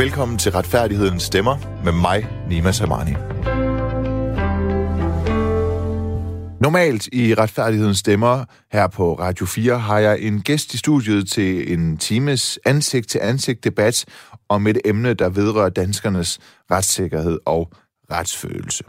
Velkommen til Retfærdighedens Stemmer med mig, Nima Samani. Normalt i Retfærdighedens Stemmer her på Radio 4 har jeg en gæst i studiet til en times ansigt-til-ansigt debat om et emne, der vedrører danskernes retssikkerhed og retsfølelse.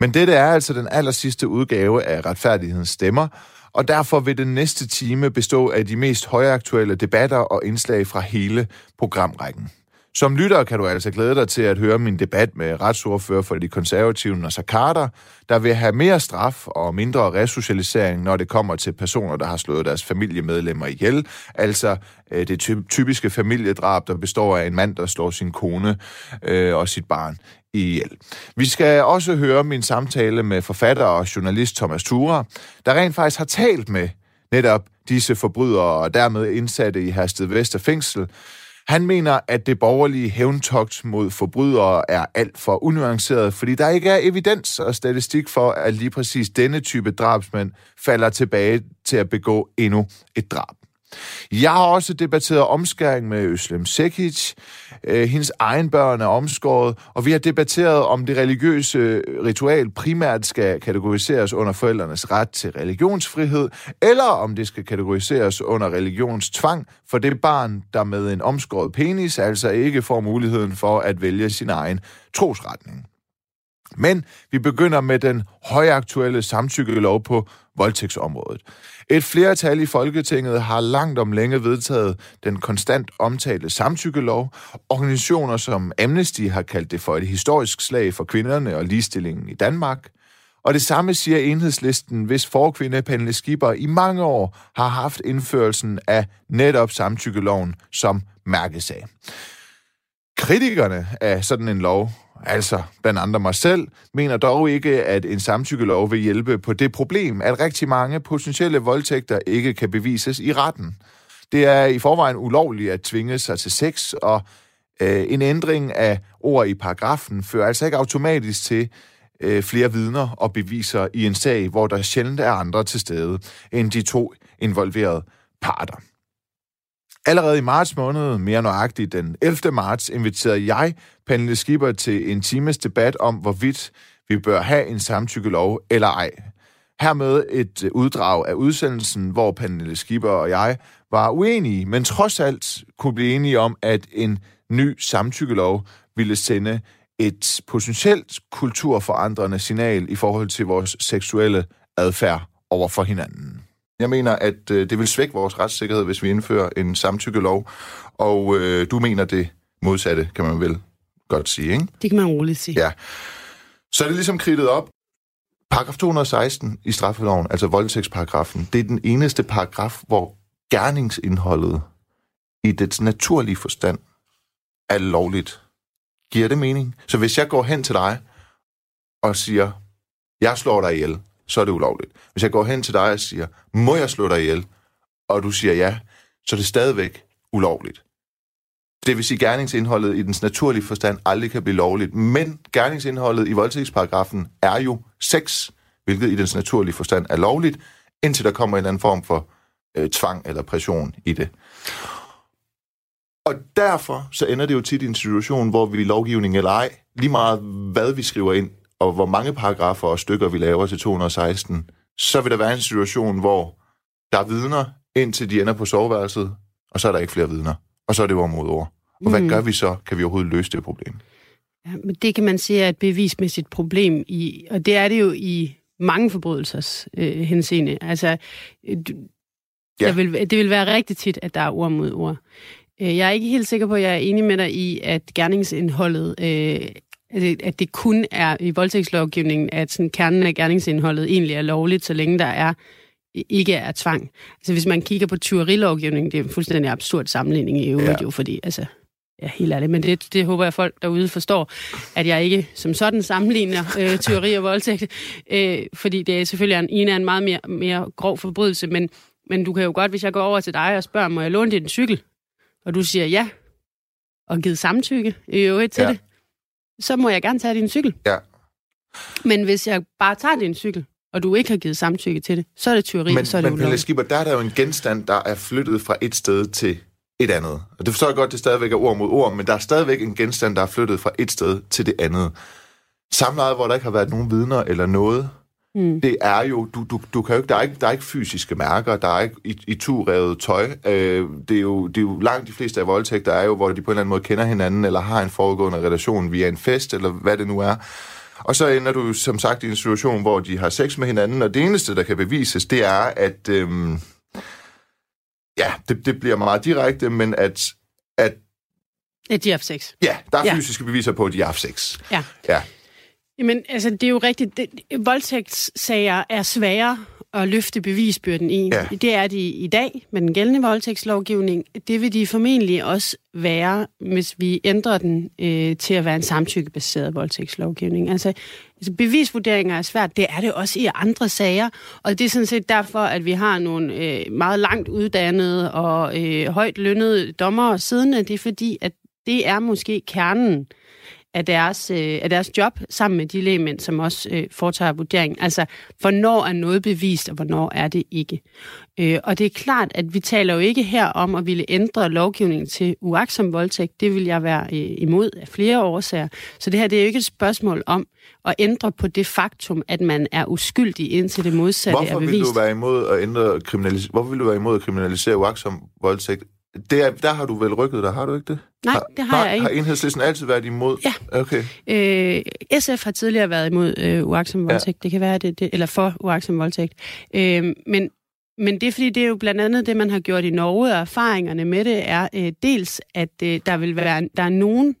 Men dette er altså den aller sidste udgave af Retfærdighedens Stemmer, og derfor vil den næste time bestå af de mest højaktuelle debatter og indslag fra hele programrækken. Som lytter kan du altså glæde dig til at høre min debat med retsordfører for de konservative, Nasser Carter, der vil have mere straf og mindre resocialisering, når det kommer til personer, der har slået deres familiemedlemmer ihjel. Altså øh, det typiske familiedrab, der består af en mand, der slår sin kone øh, og sit barn ihjel. Vi skal også høre min samtale med forfatter og journalist Thomas Tura, der rent faktisk har talt med netop disse forbrydere og dermed indsatte i Hersted Vester Fængsel, han mener, at det borgerlige hævntogt mod forbrydere er alt for unuanceret, fordi der ikke er evidens og statistik for, at lige præcis denne type drabsmænd falder tilbage til at begå endnu et drab. Jeg har også debatteret omskæring med Øslem Sekic. Øh, hendes egen børn er omskåret, og vi har debatteret, om det religiøse ritual primært skal kategoriseres under forældrenes ret til religionsfrihed, eller om det skal kategoriseres under religionstvang for det barn, der med en omskåret penis altså ikke får muligheden for at vælge sin egen trosretning. Men vi begynder med den højaktuelle samtykkelov på voldtægtsområdet. Et flertal i Folketinget har langt om længe vedtaget den konstant omtalte samtykkelov. Organisationer som Amnesty har kaldt det for et historisk slag for kvinderne og ligestillingen i Danmark. Og det samme siger enhedslisten, hvis forkvinde Pernille Skipper i mange år har haft indførelsen af netop samtykkeloven som mærkesag. Kritikerne af sådan en lov altså blandt andre mig selv, mener dog ikke, at en samtykkelov vil hjælpe på det problem, at rigtig mange potentielle voldtægter ikke kan bevises i retten. Det er i forvejen ulovligt at tvinge sig til sex, og øh, en ændring af ord i paragrafen fører altså ikke automatisk til øh, flere vidner og beviser i en sag, hvor der sjældent er andre til stede end de to involverede parter. Allerede i marts måned, mere nøjagtigt den 11. marts, inviterede jeg Pernille Skipper til en times debat om, hvorvidt vi bør have en samtykkelov eller ej. Hermed et øh, uddrag af udsendelsen, hvor Pernille Skipper og jeg var uenige, men trods alt kunne blive enige om, at en ny samtykkelov ville sende et potentielt kulturforandrende signal i forhold til vores seksuelle adfærd over for hinanden. Jeg mener, at øh, det vil svække vores retssikkerhed, hvis vi indfører en samtykkelov, og øh, du mener det modsatte, kan man vel godt sige, ikke? Det kan man roligt sige. Ja. Så er det ligesom kridtet op. Paragraf 216 i straffeloven, altså voldtægtsparagrafen, det er den eneste paragraf, hvor gerningsindholdet i dets naturlige forstand er lovligt. Giver det mening? Så hvis jeg går hen til dig og siger, jeg slår dig ihjel, så er det ulovligt. Hvis jeg går hen til dig og siger, må jeg slå dig ihjel, og du siger ja, så er det stadigvæk ulovligt. Det vil sige, at gerningsindholdet i dens naturlige forstand aldrig kan blive lovligt. Men gerningsindholdet i voldtægtsparagrafen er jo sex, hvilket i dens naturlige forstand er lovligt, indtil der kommer en eller anden form for øh, tvang eller pression i det. Og derfor så ender det jo tit i en situation, hvor vi i lovgivning eller ej, lige meget hvad vi skriver ind, og hvor mange paragrafer og stykker vi laver til 216, så vil der være en situation, hvor der er vidner, indtil de ender på soveværelset, og så er der ikke flere vidner. Og så er det ord mod ord. Og hvad mm. gør vi så? Kan vi overhovedet løse det problem? Ja, men det kan man sige er et bevismæssigt problem, i, og det er det jo i mange forbrydelsers øh, henseende. Altså, øh, ja. der vil, det vil være rigtig tit, at der er ord mod ord. Øh, jeg er ikke helt sikker på, at jeg er enig med dig i, at gerningsindholdet øh, at det kun er i voldtægtslovgivningen, at sådan kernen af gerningsindholdet egentlig er lovligt, så længe der er ikke er tvang. Altså hvis man kigger på tyverilovgivningen, det er en fuldstændig absurd sammenligning i øvrigt ja. jo, fordi altså, ja, helt ærligt, men det, det håber jeg folk derude forstår, at jeg ikke som sådan sammenligner øh, tyveri og voldtægt, øh, fordi det er selvfølgelig en, en er en meget mere, mere grov forbrydelse, men, men du kan jo godt, hvis jeg går over til dig og spørger, må jeg låne din cykel? Og du siger ja, og givet samtykke i øvrigt til ja. det, så må jeg gerne tage din cykel. Ja. Men hvis jeg bare tager din cykel, og du ikke har givet samtykke til det, så er det tyveri, men, så er det Men Pelle Skipper, der er der jo en genstand, der er flyttet fra et sted til et andet. Og det forstår jeg godt, det stadigvæk er ord mod ord, men der er stadigvæk en genstand, der er flyttet fra et sted til det andet. Samlejet, hvor der ikke har været nogen vidner eller noget, Mm. Det er jo, du, du, du kan jo ikke, der er ikke, der er ikke fysiske mærker, der er ikke i, i revet tøj. Øh, det, er jo, det er jo langt de fleste af voldtægter er jo, hvor de på en eller anden måde kender hinanden, eller har en foregående relation via en fest, eller hvad det nu er. Og så ender du som sagt i en situation, hvor de har sex med hinanden, og det eneste, der kan bevises, det er, at... Øhm, ja, det, det bliver meget direkte, men at... at at de har haft sex. Ja, der er ja. fysiske beviser på, at de har haft sex. Ja. ja. Jamen, altså, det er jo rigtigt. Det, voldtægtssager er svære at løfte bevisbyrden i. Ja. Det er de i dag med den gældende voldtægtslovgivning. Det vil de formentlig også være, hvis vi ændrer den øh, til at være en samtykkebaseret voldtægtslovgivning. Altså, altså, bevisvurderinger er svært. Det er det også i andre sager. Og det er sådan set derfor, at vi har nogle øh, meget langt uddannede og øh, højt lønnede dommere siddende. Det er fordi, at det er måske kernen af deres, øh, af deres job, sammen med de lægemænd, som også øh, foretager vurdering. Altså, hvornår er noget bevist, og hvornår er det ikke. Øh, og det er klart, at vi taler jo ikke her om at ville ændre lovgivningen til uaksom voldtægt. Det vil jeg være øh, imod af flere årsager. Så det her det er jo ikke et spørgsmål om at ændre på det faktum, at man er uskyldig indtil det modsatte Hvorfor er bevist. Vil du være imod at ændre kriminalis- Hvorfor vil du være imod at kriminalisere uaksom voldtægt? Det er, der har du vel rykket dig, har du ikke det? Nej, det har, har jeg ikke. Har enhedslisten altid været imod? Ja. Okay. Øh, SF har tidligere været imod øh, uaksom voldtægt. Ja. Det kan være, det, det, eller for uaksom voldtægt. Øh, men, men det er fordi, det er jo blandt andet det, man har gjort i Norge, og erfaringerne med det er øh, dels, at øh, der vil være der er nogen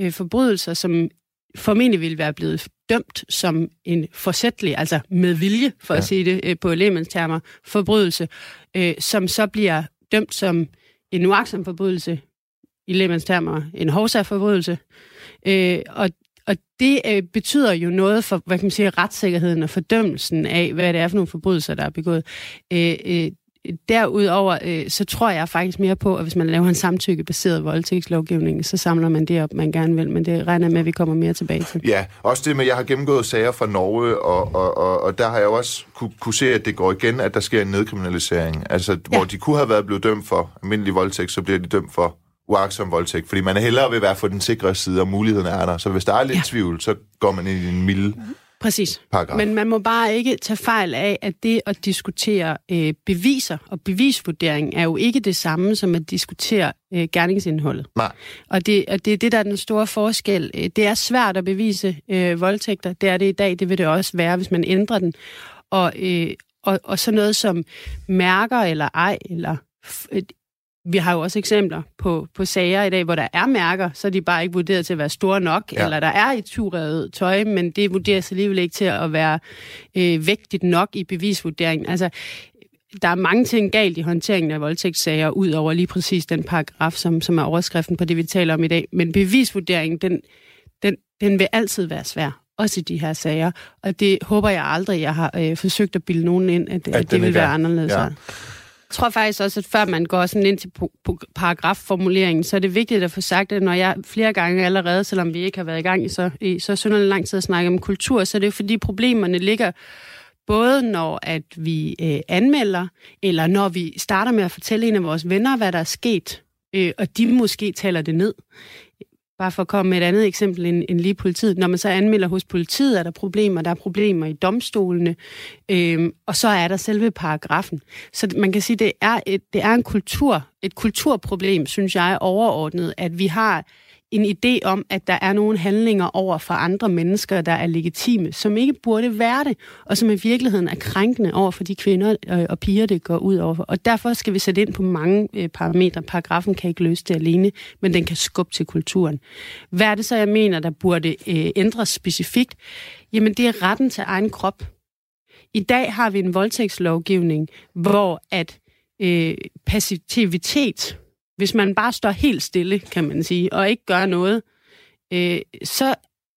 øh, forbrydelser, som formentlig vil være blevet dømt som en forsætlig, altså med vilje, for ja. at sige det øh, på termer, forbrydelse, øh, som så bliver dømt som en uaksom forbrydelse, i lemmens termer en hovsa-forbrydelse. Øh, og, og det øh, betyder jo noget for, hvad kan man sige, retssikkerheden og fordømmelsen af, hvad det er for nogle forbrydelser, der er begået. Øh, øh, derudover, øh, så tror jeg faktisk mere på, at hvis man laver en samtykkebaseret voldtægtslovgivning, så samler man det op, man gerne vil, men det regner med, at vi kommer mere tilbage til. Ja, også det med, at jeg har gennemgået sager fra Norge, og, og, og, og der har jeg også kunne, kunne se, at det går igen, at der sker en nedkriminalisering. Altså, ja. hvor de kunne have været blevet dømt for almindelig voldtægt, så bliver de dømt for uagtsom voldtægt, fordi man er hellere vil være for den sikre side, og muligheden er der. Så hvis der er lidt ja. tvivl, så går man ind i en mild Præcis. Paragraf. Men man må bare ikke tage fejl af, at det at diskutere øh, beviser og bevisvurdering er jo ikke det samme som at diskutere øh, gerningsindholdet. Nej. Og det, og det er det, der er den store forskel. Øh, det er svært at bevise øh, voldtægter. Det er det i dag. Det vil det også være, hvis man ændrer den. Og, øh, og, og så noget som mærker eller ej, eller vi har jo også eksempler på, på sager i dag, hvor der er mærker, så er de bare ikke vurderet til at være store nok, ja. eller der er et turrevet tøj, men det vurderes alligevel ikke til at være øh, vægtigt nok i bevisvurderingen. Altså, der er mange ting galt i håndteringen af voldtægtssager, ud over lige præcis den paragraf, som, som er overskriften på det, vi taler om i dag. Men bevisvurderingen, den, den, den vil altid være svær også i de her sager. Og det håber jeg aldrig, jeg har øh, forsøgt at bilde nogen ind, at, at, at det vil være anderledes. Ja. Jeg tror faktisk også, at før man går sådan ind til paragrafformuleringen, så er det vigtigt at få sagt, det, når jeg flere gange allerede, selvom vi ikke har været i gang i så, i så synderligt lang tid at snakke om kultur, så er det jo fordi problemerne ligger både når at vi øh, anmelder, eller når vi starter med at fortælle en af vores venner, hvad der er sket, øh, og de måske taler det ned. Bare for at komme med et andet eksempel end, end lige politiet. Når man så anmelder hos politiet, er der problemer. Der er problemer i domstolene. Øhm, og så er der selve paragrafen. Så man kan sige, det er et, det er en kultur, et kulturproblem, synes jeg, overordnet, at vi har en idé om, at der er nogle handlinger over for andre mennesker, der er legitime, som ikke burde være det, og som i virkeligheden er krænkende over for de kvinder øh, og piger, det går ud over. Og derfor skal vi sætte ind på mange øh, parametre. Paragrafen kan ikke løse det alene, men den kan skubbe til kulturen. Hvad er det så, jeg mener, der burde øh, ændres specifikt? Jamen, det er retten til egen krop. I dag har vi en voldtægtslovgivning, hvor at øh, passivitet hvis man bare står helt stille, kan man sige, og ikke gør noget, øh, så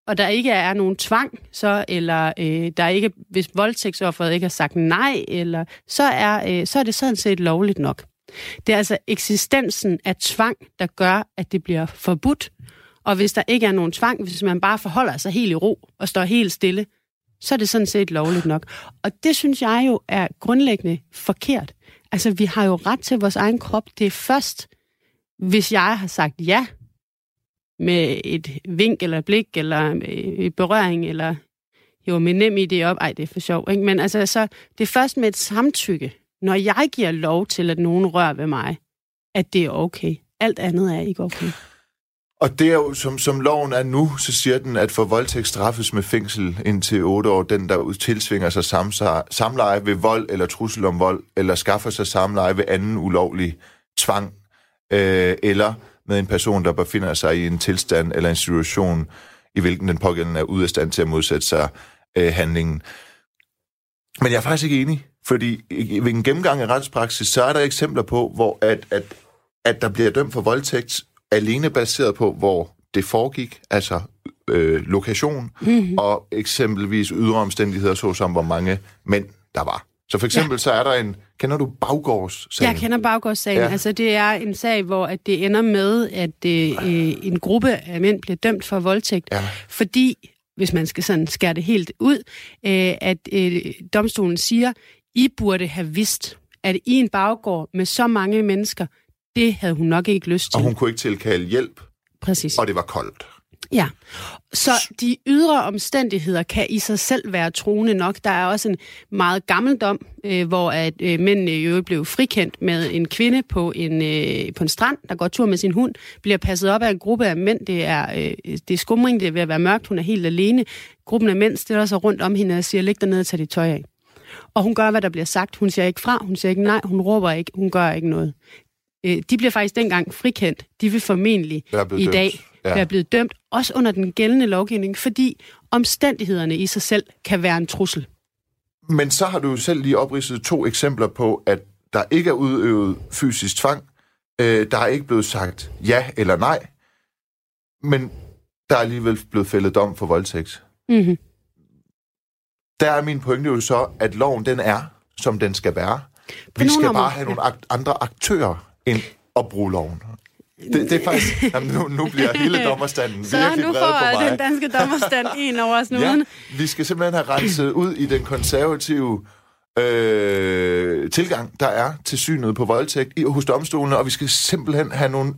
og der ikke er nogen tvang, så eller øh, der ikke, hvis voldtægtsofferet ikke har sagt nej, eller så er, øh, så er det sådan set lovligt nok. Det er altså eksistensen af tvang, der gør, at det bliver forbudt. Og hvis der ikke er nogen tvang, hvis man bare forholder sig helt i ro og står helt stille, så er det sådan set lovligt nok. Og det synes jeg jo er grundlæggende forkert. Altså, vi har jo ret til vores egen krop. Det er først, hvis jeg har sagt ja med et vink eller et blik eller øh, et berøring eller jo med nem idé op, ej det er for sjov, ikke? men altså så, det er først med et samtykke, når jeg giver lov til, at nogen rører ved mig, at det er okay. Alt andet er ikke okay. Og det er jo, som, som loven er nu, så siger den, at for voldtægt straffes med fængsel indtil 8 år, den der tilsvinger sig samleje ved vold eller trussel om vold, eller skaffer sig samleje ved anden ulovlig tvang, øh, eller med en person, der befinder sig i en tilstand eller en situation, i hvilken den pågældende er ude af stand til at modsætte sig øh, handlingen. Men jeg er faktisk ikke enig, fordi ved en gennemgang af retspraksis, så er der eksempler på, hvor at, at, at der bliver dømt for voldtægt alene baseret på, hvor det foregik, altså øh, lokation, mm-hmm. og eksempelvis ydre omstændigheder, såsom hvor mange mænd der var. Så for eksempel ja. så er der en, kender du Baggårds-sagen? Jeg kender Baggårds-sagen. Ja. Altså det er en sag, hvor at det ender med, at øh, en gruppe af mænd bliver dømt for voldtægt, ja. fordi, hvis man skal sådan skære det helt ud, øh, at øh, domstolen siger, I burde have vidst, at i en baggård med så mange mennesker, det havde hun nok ikke lyst til. Og hun kunne ikke tilkalde hjælp. Præcis. Og det var koldt. Ja, så de ydre omstændigheder kan i sig selv være troende nok. Der er også en meget gammel dom, øh, hvor at øh, mændene jo blev frikendt med en kvinde på en, øh, på en strand, der går tur med sin hund, bliver passet op af en gruppe af mænd. Det er, øh, det er skumring, det er ved at være mørkt, hun er helt alene. Gruppen af mænd stiller sig rundt om hende og siger, læg dig ned og tag dit tøj af. Og hun gør, hvad der bliver sagt. Hun siger ikke fra, hun siger ikke nej, hun råber ikke, hun gør ikke noget. Øh, de bliver faktisk dengang frikendt. De vil formentlig i dag ja. være blevet dømt, også under den gældende lovgivning, fordi omstændighederne i sig selv kan være en trussel. Men så har du jo selv lige opridset to eksempler på, at der ikke er udøvet fysisk tvang, øh, der er ikke blevet sagt ja eller nej, men der er alligevel blevet fældet dom for voldtægt. Mm-hmm. Der er min pointe jo så, at loven den er, som den skal være. Vi skal bare have nogle andre aktører end at bruge loven. Det, det er faktisk... Jamen, nu, nu bliver hele dommerstanden Så virkelig nu får den danske dommerstand en over snuden. Ja, vi skal simpelthen have renset ud i den konservative øh, tilgang, der er til synet på voldtægt i, hos domstolene, og vi skal simpelthen have nogle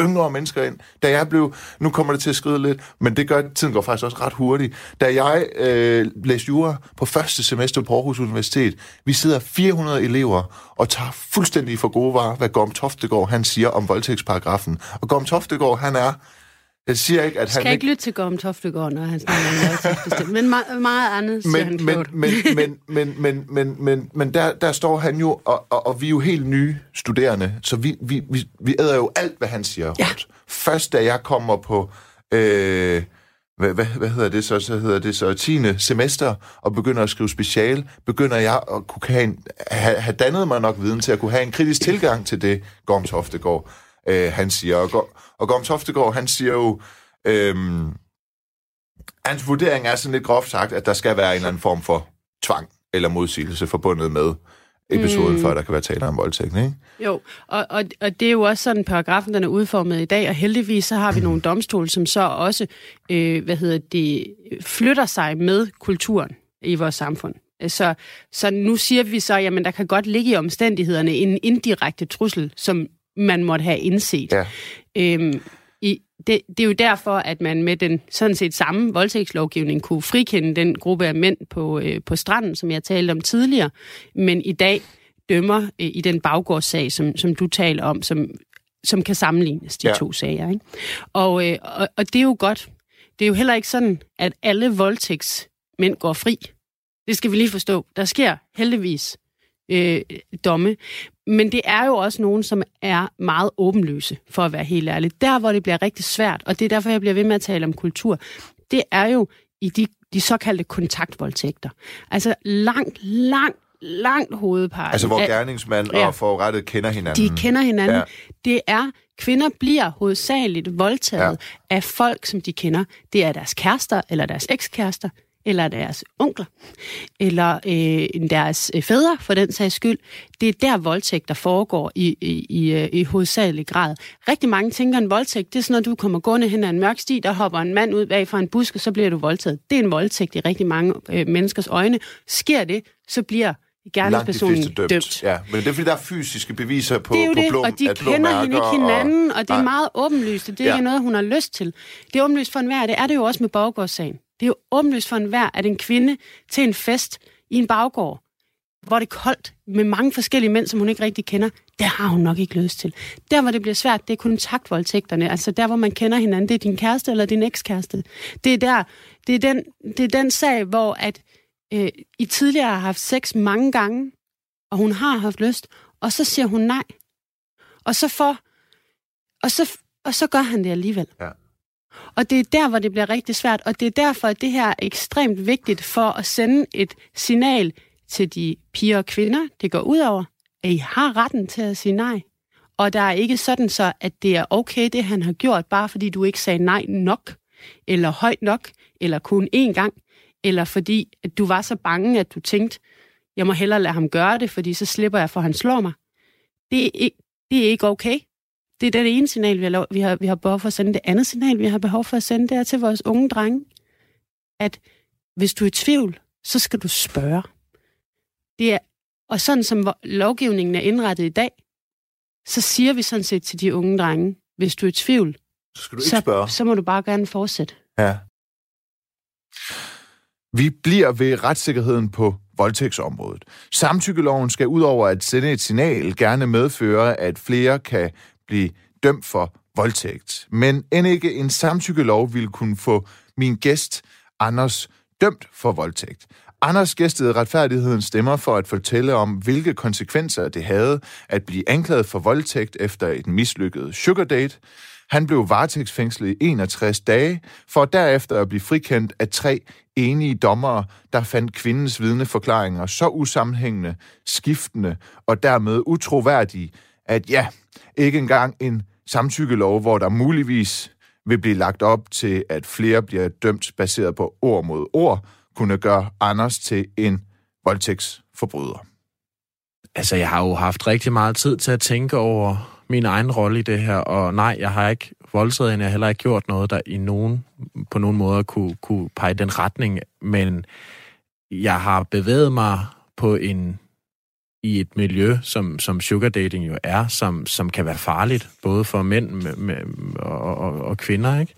yngre mennesker ind. Da jeg blev, nu kommer det til at skride lidt, men det gør, tiden går faktisk også ret hurtigt. Da jeg øh, læste jura på første semester på Aarhus Universitet, vi sidder 400 elever og tager fuldstændig for gode varer, hvad Gorm Toftegård han siger om voldtægtsparagrafen. Og Gorm Toftegård, han er jeg siger ikke, at han... Skal ikke lytte til Gorm Toftegård, når han snakker om men meget, meget andet siger men, han men, men, men, men, men, men, men, men der, der står han jo, og, og, og vi er jo helt nye studerende, så vi, vi, vi, vi æder jo alt, hvad han siger. Ja. Først da jeg kommer på... Øh, hvad, hvad, hvad hedder det så? Så hedder det så 10. semester, og begynder at skrive special, begynder jeg at kunne have, en, have, have dannet mig nok viden til at kunne have en kritisk tilgang til det, Gorm Toftegård øh, han siger. Og, og Gorm Toftegård, han siger jo, øh, hans vurdering er sådan lidt groft sagt, at der skal være en eller anden form for tvang eller modsigelse forbundet med episoden, mm. før der kan være tale om voldtægt, ikke? Jo, og, og, og det er jo også sådan, paragrafen den er udformet i dag, og heldigvis så har vi nogle domstole, som så også, øh, hvad hedder det, flytter sig med kulturen i vores samfund. Så, så nu siger vi så, jamen der kan godt ligge i omstændighederne en indirekte trussel, som man måtte have indset. Ja. Øhm, i, det, det er jo derfor, at man med den sådan set samme voldtægtslovgivning kunne frikende den gruppe af mænd på, øh, på stranden, som jeg talte om tidligere, men i dag dømmer øh, i den baggårdssag, som, som du taler om, som, som kan sammenlignes, de ja. to sager. Ikke? Og, øh, og, og det er jo godt. Det er jo heller ikke sådan, at alle voldtægtsmænd går fri. Det skal vi lige forstå. Der sker heldigvis øh, domme. Men det er jo også nogen, som er meget åbenløse, for at være helt ærlig. Der, hvor det bliver rigtig svært, og det er derfor, jeg bliver ved med at tale om kultur, det er jo i de, de såkaldte kontaktvoldtægter. Altså langt, langt, langt hovedpart. Altså hvor gerningsmand ja, og forrettet kender hinanden. De kender hinanden. Ja. Det er, kvinder bliver hovedsageligt voldtaget ja. af folk, som de kender. Det er deres kærester eller deres ekskærester eller deres onkler, eller øh, deres øh, fædre for den sags skyld. Det er der voldtægt, der foregår i, i, i, øh, i hovedsagelig grad. Rigtig mange tænker, en voldtægt, det er sådan noget, du kommer gående hen ad en mørk sti, der hopper en mand ud bag fra en busk, og så bliver du voldtaget. Det er en voldtægt i rigtig mange øh, menneskers øjne. Sker det, så bliver gerningspersonen dømt. dømt. Ja, men det er fordi, der er fysiske beviser på, det er jo på det, blå, og de kender hende ikke hinanden, og, og det er nej. meget åbenlyst, det er ja. ikke noget, hun har lyst til. Det er åbenlyst for enhver, det er det jo også med baggårdssagen. Det er jo åbenlyst for enhver, at en kvinde til en fest i en baggård, hvor det er koldt, med mange forskellige mænd, som hun ikke rigtig kender, der har hun nok ikke lyst til. Der, hvor det bliver svært, det er kontaktvoldtægterne. Altså der, hvor man kender hinanden. Det er din kæreste eller din ekskæreste. Det er der, det er den, det er den sag, hvor at øh, I tidligere har haft sex mange gange, og hun har haft lyst, og så siger hun nej. Og så for, og så, og så gør han det alligevel. Ja. Og det er der, hvor det bliver rigtig svært, og det er derfor, at det her er ekstremt vigtigt for at sende et signal til de piger og kvinder, det går ud over, at I har retten til at sige nej. Og der er ikke sådan så, at det er okay, det han har gjort, bare fordi du ikke sagde nej nok, eller højt nok, eller kun én gang, eller fordi at du var så bange, at du tænkte, jeg må hellere lade ham gøre det, fordi så slipper jeg, for han slår mig. Det er, ikke, det er ikke okay. Det er det ene signal, vi har, vi, har, vi har behov for at sende. Det andet signal, vi har behov for at sende, det er til vores unge drenge, at hvis du er i tvivl, så skal du spørge. Det er, og sådan som lovgivningen er indrettet i dag, så siger vi sådan set til de unge drenge, hvis du er i tvivl, så, skal du ikke så, spørge. så må du bare gerne fortsætte. Ja. Vi bliver ved retssikkerheden på voldtægtsområdet. Samtykkeloven skal udover at sende et signal gerne medføre, at flere kan blive dømt for voldtægt. Men end ikke en samtykkelov ville kunne få min gæst Anders dømt for voldtægt. Anders gæstede retfærdighedens stemmer for at fortælle om, hvilke konsekvenser det havde at blive anklaget for voldtægt efter et mislykket sugar date. Han blev varetægtsfængslet i 61 dage, for derefter at blive frikendt af tre enige dommere, der fandt kvindens vidneforklaringer så usammenhængende, skiftende og dermed utroværdige, at ja, ikke engang en samtykkelov, hvor der muligvis vil blive lagt op til, at flere bliver dømt baseret på ord mod ord, kunne gøre Anders til en voldtægtsforbryder? Altså, jeg har jo haft rigtig meget tid til at tænke over min egen rolle i det her, og nej, jeg har ikke voldtaget hende, jeg har heller ikke gjort noget, der i nogen, på nogen måde kunne, kunne pege den retning, men jeg har bevæget mig på en i et miljø, som, som sugar dating jo er, som, som kan være farligt, både for mænd med, med, og, og, og kvinder, ikke?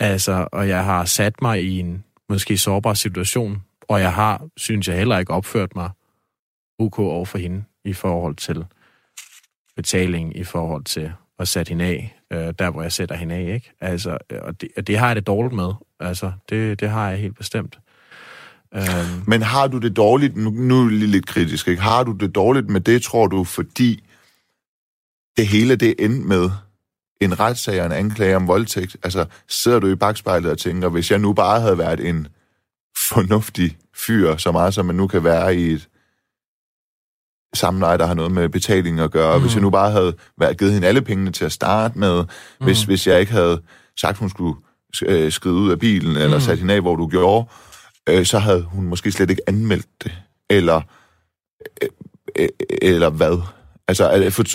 Altså, og jeg har sat mig i en måske sårbar situation, og jeg har, synes jeg heller ikke, opført mig UK over for hende i forhold til betaling, i forhold til at sætte hende af, øh, der hvor jeg sætter hende af, ikke? Altså, og det, og det har jeg det dårligt med. Altså, det, det har jeg helt bestemt. Um... Men har du det dårligt, nu, nu er det lidt kritisk, ikke? Har du det dårligt med det, tror du, fordi det hele det endte med en retssag og en anklage om voldtægt? Altså, sidder du i bagspejlet og tænker, hvis jeg nu bare havde været en fornuftig fyr, så meget som man nu kan være i et samleje, der har noget med betaling at gøre, mm. hvis jeg nu bare havde været, givet hende alle pengene til at starte med, mm. hvis, hvis jeg ikke havde sagt, hun skulle øh, skride ud af bilen, eller mm. sat hende af, hvor du gjorde, øh, så havde hun måske slet ikke anmeldt det. Eller, øh, øh, eller hvad? Altså,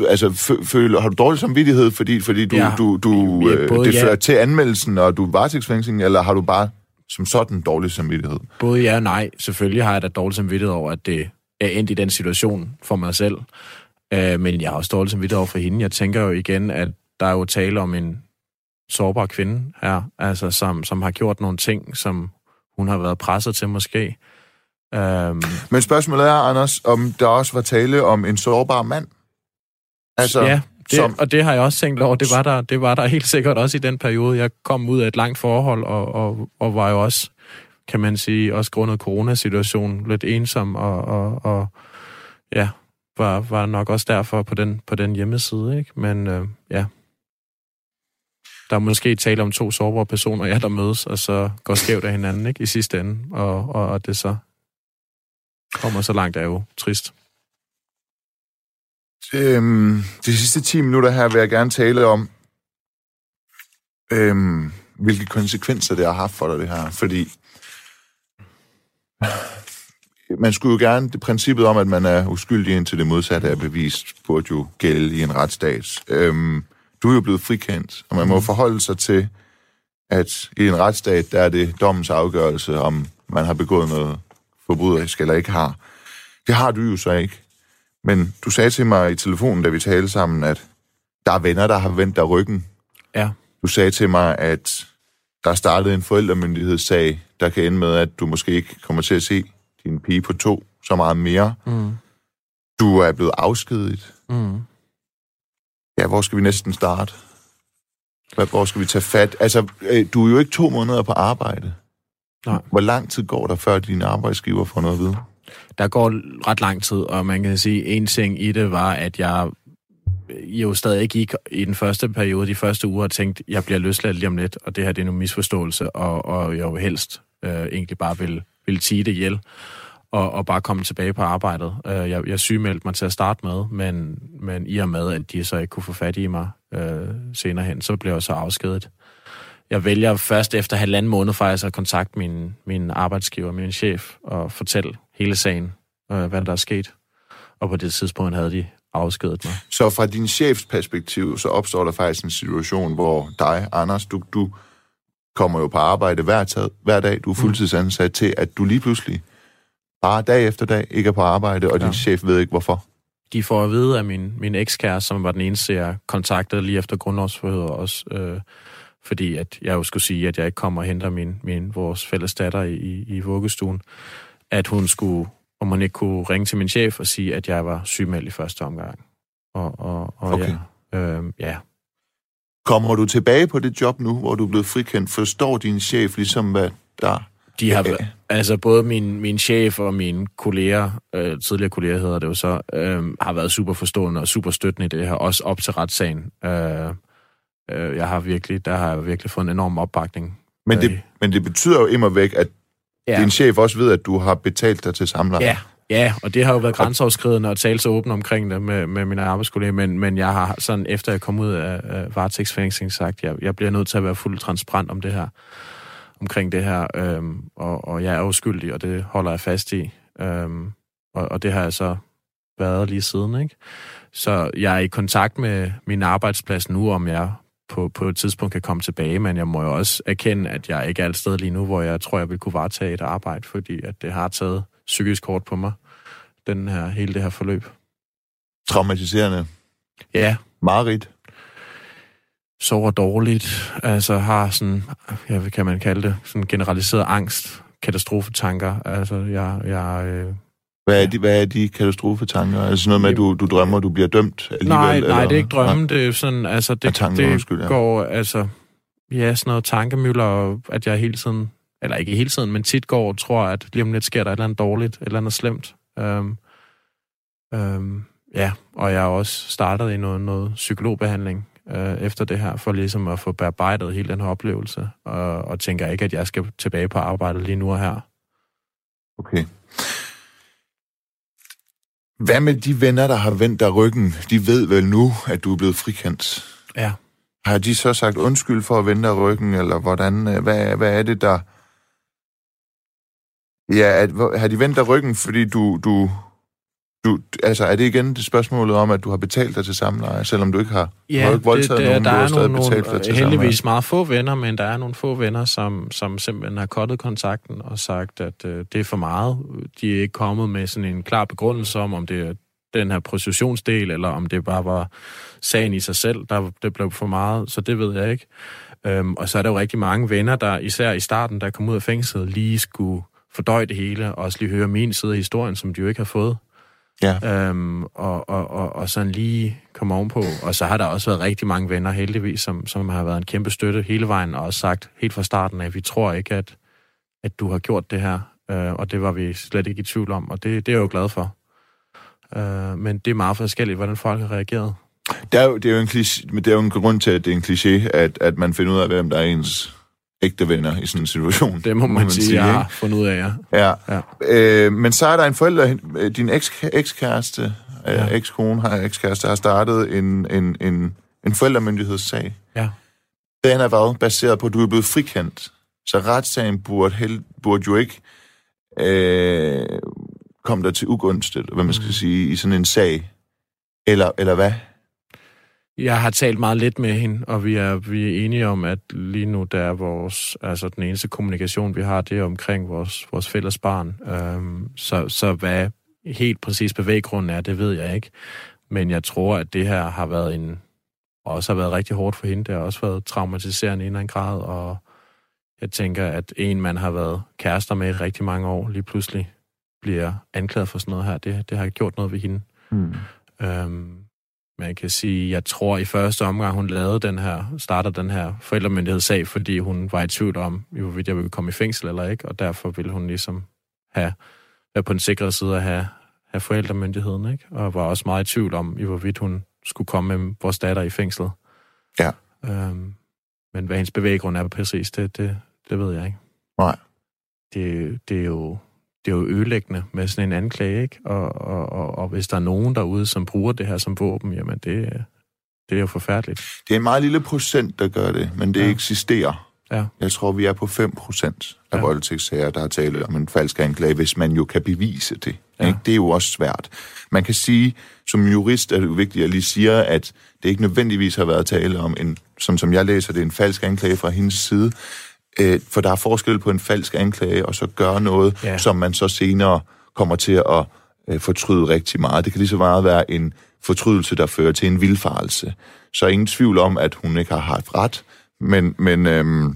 altså føler, har du dårlig samvittighed, fordi, fordi du, ja. du, du, ja, øh, det fører ja. til anmeldelsen, og du er varetægtsfængsling, eller har du bare som sådan dårlig samvittighed? Både ja og nej. Selvfølgelig har jeg da dårlig samvittighed over, at det er endt i den situation for mig selv. Uh, men jeg har også dårlig samvittighed over for hende. Jeg tænker jo igen, at der er jo tale om en sårbar kvinde her, altså som, som har gjort nogle ting, som hun har været presset til måske. Um, Men spørgsmålet er, Anders, om der også var tale om en sårbar mand? Altså, ja, det, som... og det har jeg også tænkt over. Det var, der, det var der helt sikkert også i den periode. Jeg kom ud af et langt forhold, og, og, og var jo også, kan man sige, også grundet coronasituationen, lidt ensom, og, og, og ja, var, var nok også derfor på den, på den hjemmeside, ikke? Men øh, ja, der er måske tale om to sårbare personer, ja, der mødes, og så går skævt af hinanden, ikke, i sidste ende, og, og, og det så kommer så langt, er jo trist. Øhm, de sidste 10 minutter her vil jeg gerne tale om, øhm, hvilke konsekvenser det har haft for dig, det her. Fordi man skulle jo gerne, det princippet om, at man er uskyldig indtil det modsatte er bevist, burde jo gælde i en retsstat. Øhm, du er jo blevet frikendt, og man må mm. forholde sig til, at i en retsstat, der er det dommens afgørelse, om man har begået noget forbryderisk eller ikke har. Det har du jo så ikke. Men du sagde til mig i telefonen, da vi talte sammen, at der er venner, der har vendt dig ryggen. Ja. Du sagde til mig, at der er startet en forældremyndighedssag, der kan ende med, at du måske ikke kommer til at se din pige på to så meget mere. Mm. Du er blevet afskediget. Mm. Ja, hvor skal vi næsten starte? Hvor skal vi tage fat? Altså, øh, du er jo ikke to måneder på arbejde. Nej. Hvor lang tid går der, før din arbejdsgiver får noget at vide? Der går ret lang tid, og man kan sige, en ting i det var, at jeg jo stadig gik i den første periode, de første uger, og tænkte, jeg bliver løsladt lige om lidt, og det her det er en misforståelse, og, og jeg jo helst øh, egentlig bare vil, vil tige det ihjel, og, og bare komme tilbage på arbejdet. Øh, jeg, jeg sygemeldte mig til at starte med, men, men i og med, at de så ikke kunne få fat i mig øh, senere hen, så blev jeg så afskedet. Jeg vælger først efter halvanden måned faktisk at kontakte min, min arbejdsgiver, min chef, og fortælle hele sagen, øh, hvad der er sket. Og på det tidspunkt havde de afskedet mig. Så fra din chefs perspektiv, så opstår der faktisk en situation, hvor dig, Anders, du, du kommer jo på arbejde hver, tad, hver dag, du er fuldtidsansat til, at du lige pludselig bare dag efter dag ikke er på arbejde, og din Ja. chef ved ikke hvorfor. De får at vide af min, min ekskæreste, som var den eneste, jeg kontaktede lige efter grundlovsforhøret også, øh, fordi at jeg jo skulle sige, at jeg ikke kommer og henter min, min, vores fælles datter i, i, i vuggestuen, at hun skulle, om hun ikke kunne ringe til min chef og sige, at jeg var sygemeldt i første omgang. Og, og, og Okay. ja, øh, ja, Kommer du tilbage på det job nu, hvor du er blevet frikendt? Forstår din chef ligesom, hvad der... De har, ja. altså både min, min chef og mine kolleger, øh, tidligere kolleger hedder det jo så, øh, har været super forstående og super støttende i det her, også op til retssagen. Øh, øh, jeg har virkelig, der har jeg virkelig fået en enorm opbakning. Men det, Øh. men det betyder jo immer væk, at Ja. din chef også ved, at du har betalt dig til samleje. Ja, ja, og det har jo været grænseoverskridende at tale så åbent omkring det med, med mine arbejdskolleger, men, men jeg har sådan, efter jeg kom ud af, af varetægtsfængsling, sagt, at jeg, jeg bliver nødt til at være fuldt transparent om det her, omkring det her, øhm, og, og jeg er uskyldig, og det holder jeg fast i, øhm, og, og det har jeg så været lige siden, ikke? Så jeg er i kontakt med min arbejdsplads nu, om jeg på, på et tidspunkt kan komme tilbage, men jeg må jo også erkende, at jeg ikke er et sted lige nu, hvor jeg tror, jeg vil kunne varetage et arbejde, fordi at det har taget psykisk hårdt på mig, den her, hele det her forløb. Traumatiserende. Ja, Mareridt. Sover dårligt, altså har sådan, ja, hvad kan man kalde det, sådan generaliseret angst, katastrofetanker, altså jeg, jeg øh, Hvad er, de, hvad er de katastrofetanker? Altså noget med, at du, du drømmer, du bliver dømt alligevel? Nej, eller? nej, det er ikke drømmen. Det er sådan, altså, det, tanker, det undskyld, ja. går, altså, ja, sådan noget tankemøller, at jeg hele tiden, eller ikke hele tiden, men tit går og tror, at lige om lidt sker der et eller andet dårligt, et eller andet slemt. Um, um, ja, og jeg har også startet i noget, noget psykologbehandling uh, efter det her, for ligesom at få bearbejdet hele den her oplevelse, og, og tænker ikke, at jeg skal tilbage på arbejde lige nu og her. Okay. Hvad med de venner, der har vendt dig ryggen? De ved vel nu, at du er blevet frikendt. Ja. Har de så sagt undskyld for at vende dig ryggen, eller hvordan? øh, Hvad, hvad er det, der... Ja, at, har de vendt dig ryggen, fordi du, du, du... Altså, er det igen det spørgsmålet om, at du har betalt dig til samleje, selvom du ikke har, du har ikke voldtaget nogen, der du har er stadig nogle, betalt dig til heldigvis meget få venner, men der er nogle få venner, som, som simpelthen har kottet kontakten og sagt, at øh, det er for meget. De er ikke kommet med sådan en klar begrundelse om, om det er den her prostitutionsdel, eller om det bare var sagen i sig selv, der det blev for meget, så det ved jeg ikke. Øhm, og så er der jo rigtig mange venner, der især i starten, der kom ud af fængslet, lige skulle fordøje det hele, og også lige høre min side af historien, som de jo ikke har fået Ja. øhm, og, og, og, og sådan lige komme ovenpå. Og så har der også været rigtig mange venner, heldigvis, som, som har været en kæmpe støtte hele vejen, og også sagt helt fra starten af, vi tror ikke, at, at du har gjort det her, øh, og det var vi slet ikke i tvivl om, og det, det er jeg jo glad for. Øh, men det er meget forskelligt, hvordan folk har reageret. Det er, jo, det, er jo en kliché, men det er jo en grund til, at det er en kliché, at, at man finder ud af, hvem der er ens ægte venner i sådan en situation. Det må man, man sige, jeg har fundet ud af, ja. Ja. Ja. Øh, men så er der en forælder, øh, din eks, ekskæreste, ja. Ja. øh, ekskone har ekskæreste, har startet en, en, en, en forældremyndighedssag. Ja. Den er været baseret på, at du er blevet frikendt. Så retssagen burde, held, burde jo ikke øh, komme der til ugunst, eller hvad man skal Mm. sige, i sådan en sag. Eller, eller hvad? Jeg har talt meget lidt med hende, og vi er, vi er enige om, at lige nu der er vores, altså den eneste kommunikation, vi har, det er omkring vores, vores fælles barn. Øhm, så, så hvad helt præcis bevæggrunden er, det ved jeg ikke. Men jeg tror, at det her har været en, også har været rigtig hårdt for hende. Det har også været traumatiserende i en grad, og jeg tænker, at en, man har været kærester med i rigtig mange år, lige pludselig bliver anklaget for sådan noget her. Det, det har gjort noget ved hende. Mm. Øhm, man kan sige, jeg tror i første omgang, hun lavede den her, starter den her forældremyndighedssag, fordi hun var i tvivl om, hvorvidt jeg ville komme i fængsel eller ikke, og derfor ville hun ligesom have, være på den sikre side at have, have forældremyndigheden, ikke? Og var også meget i tvivl om, hvorvidt hun skulle komme med vores datter i fængsel. Ja. Øhm, men hvad hendes bevæggrund er præcis, det, det, det ved jeg ikke. Nej. Det, det er jo det er jo ødelæggende med sådan en anklage, ikke? Og, og, og, og hvis der er nogen derude, som bruger det her som våben, jamen det, det er jo forfærdeligt. Det er en meget lille procent, der gør det, men det ja. eksisterer. Ja. Jeg tror, vi er på 5 procent af ja. voldtægtssager, der er tale om en falsk anklage, hvis man jo kan bevise det. Ja. Ikke? Det er jo også svært. Man kan sige, som jurist er det vigtigt, at jeg lige siger, at det ikke nødvendigvis har været tale om en, som, som jeg læser det, en falsk anklage fra hendes side. Øh, for der er forskel på en falsk anklage, og så gøre noget, ja. som man så senere kommer til at øh, fortryde rigtig meget. Det kan lige så meget være en fortrydelse, der fører til en vildfarelse. Så ingen tvivl om, at hun ikke har haft ret, men... men øhm,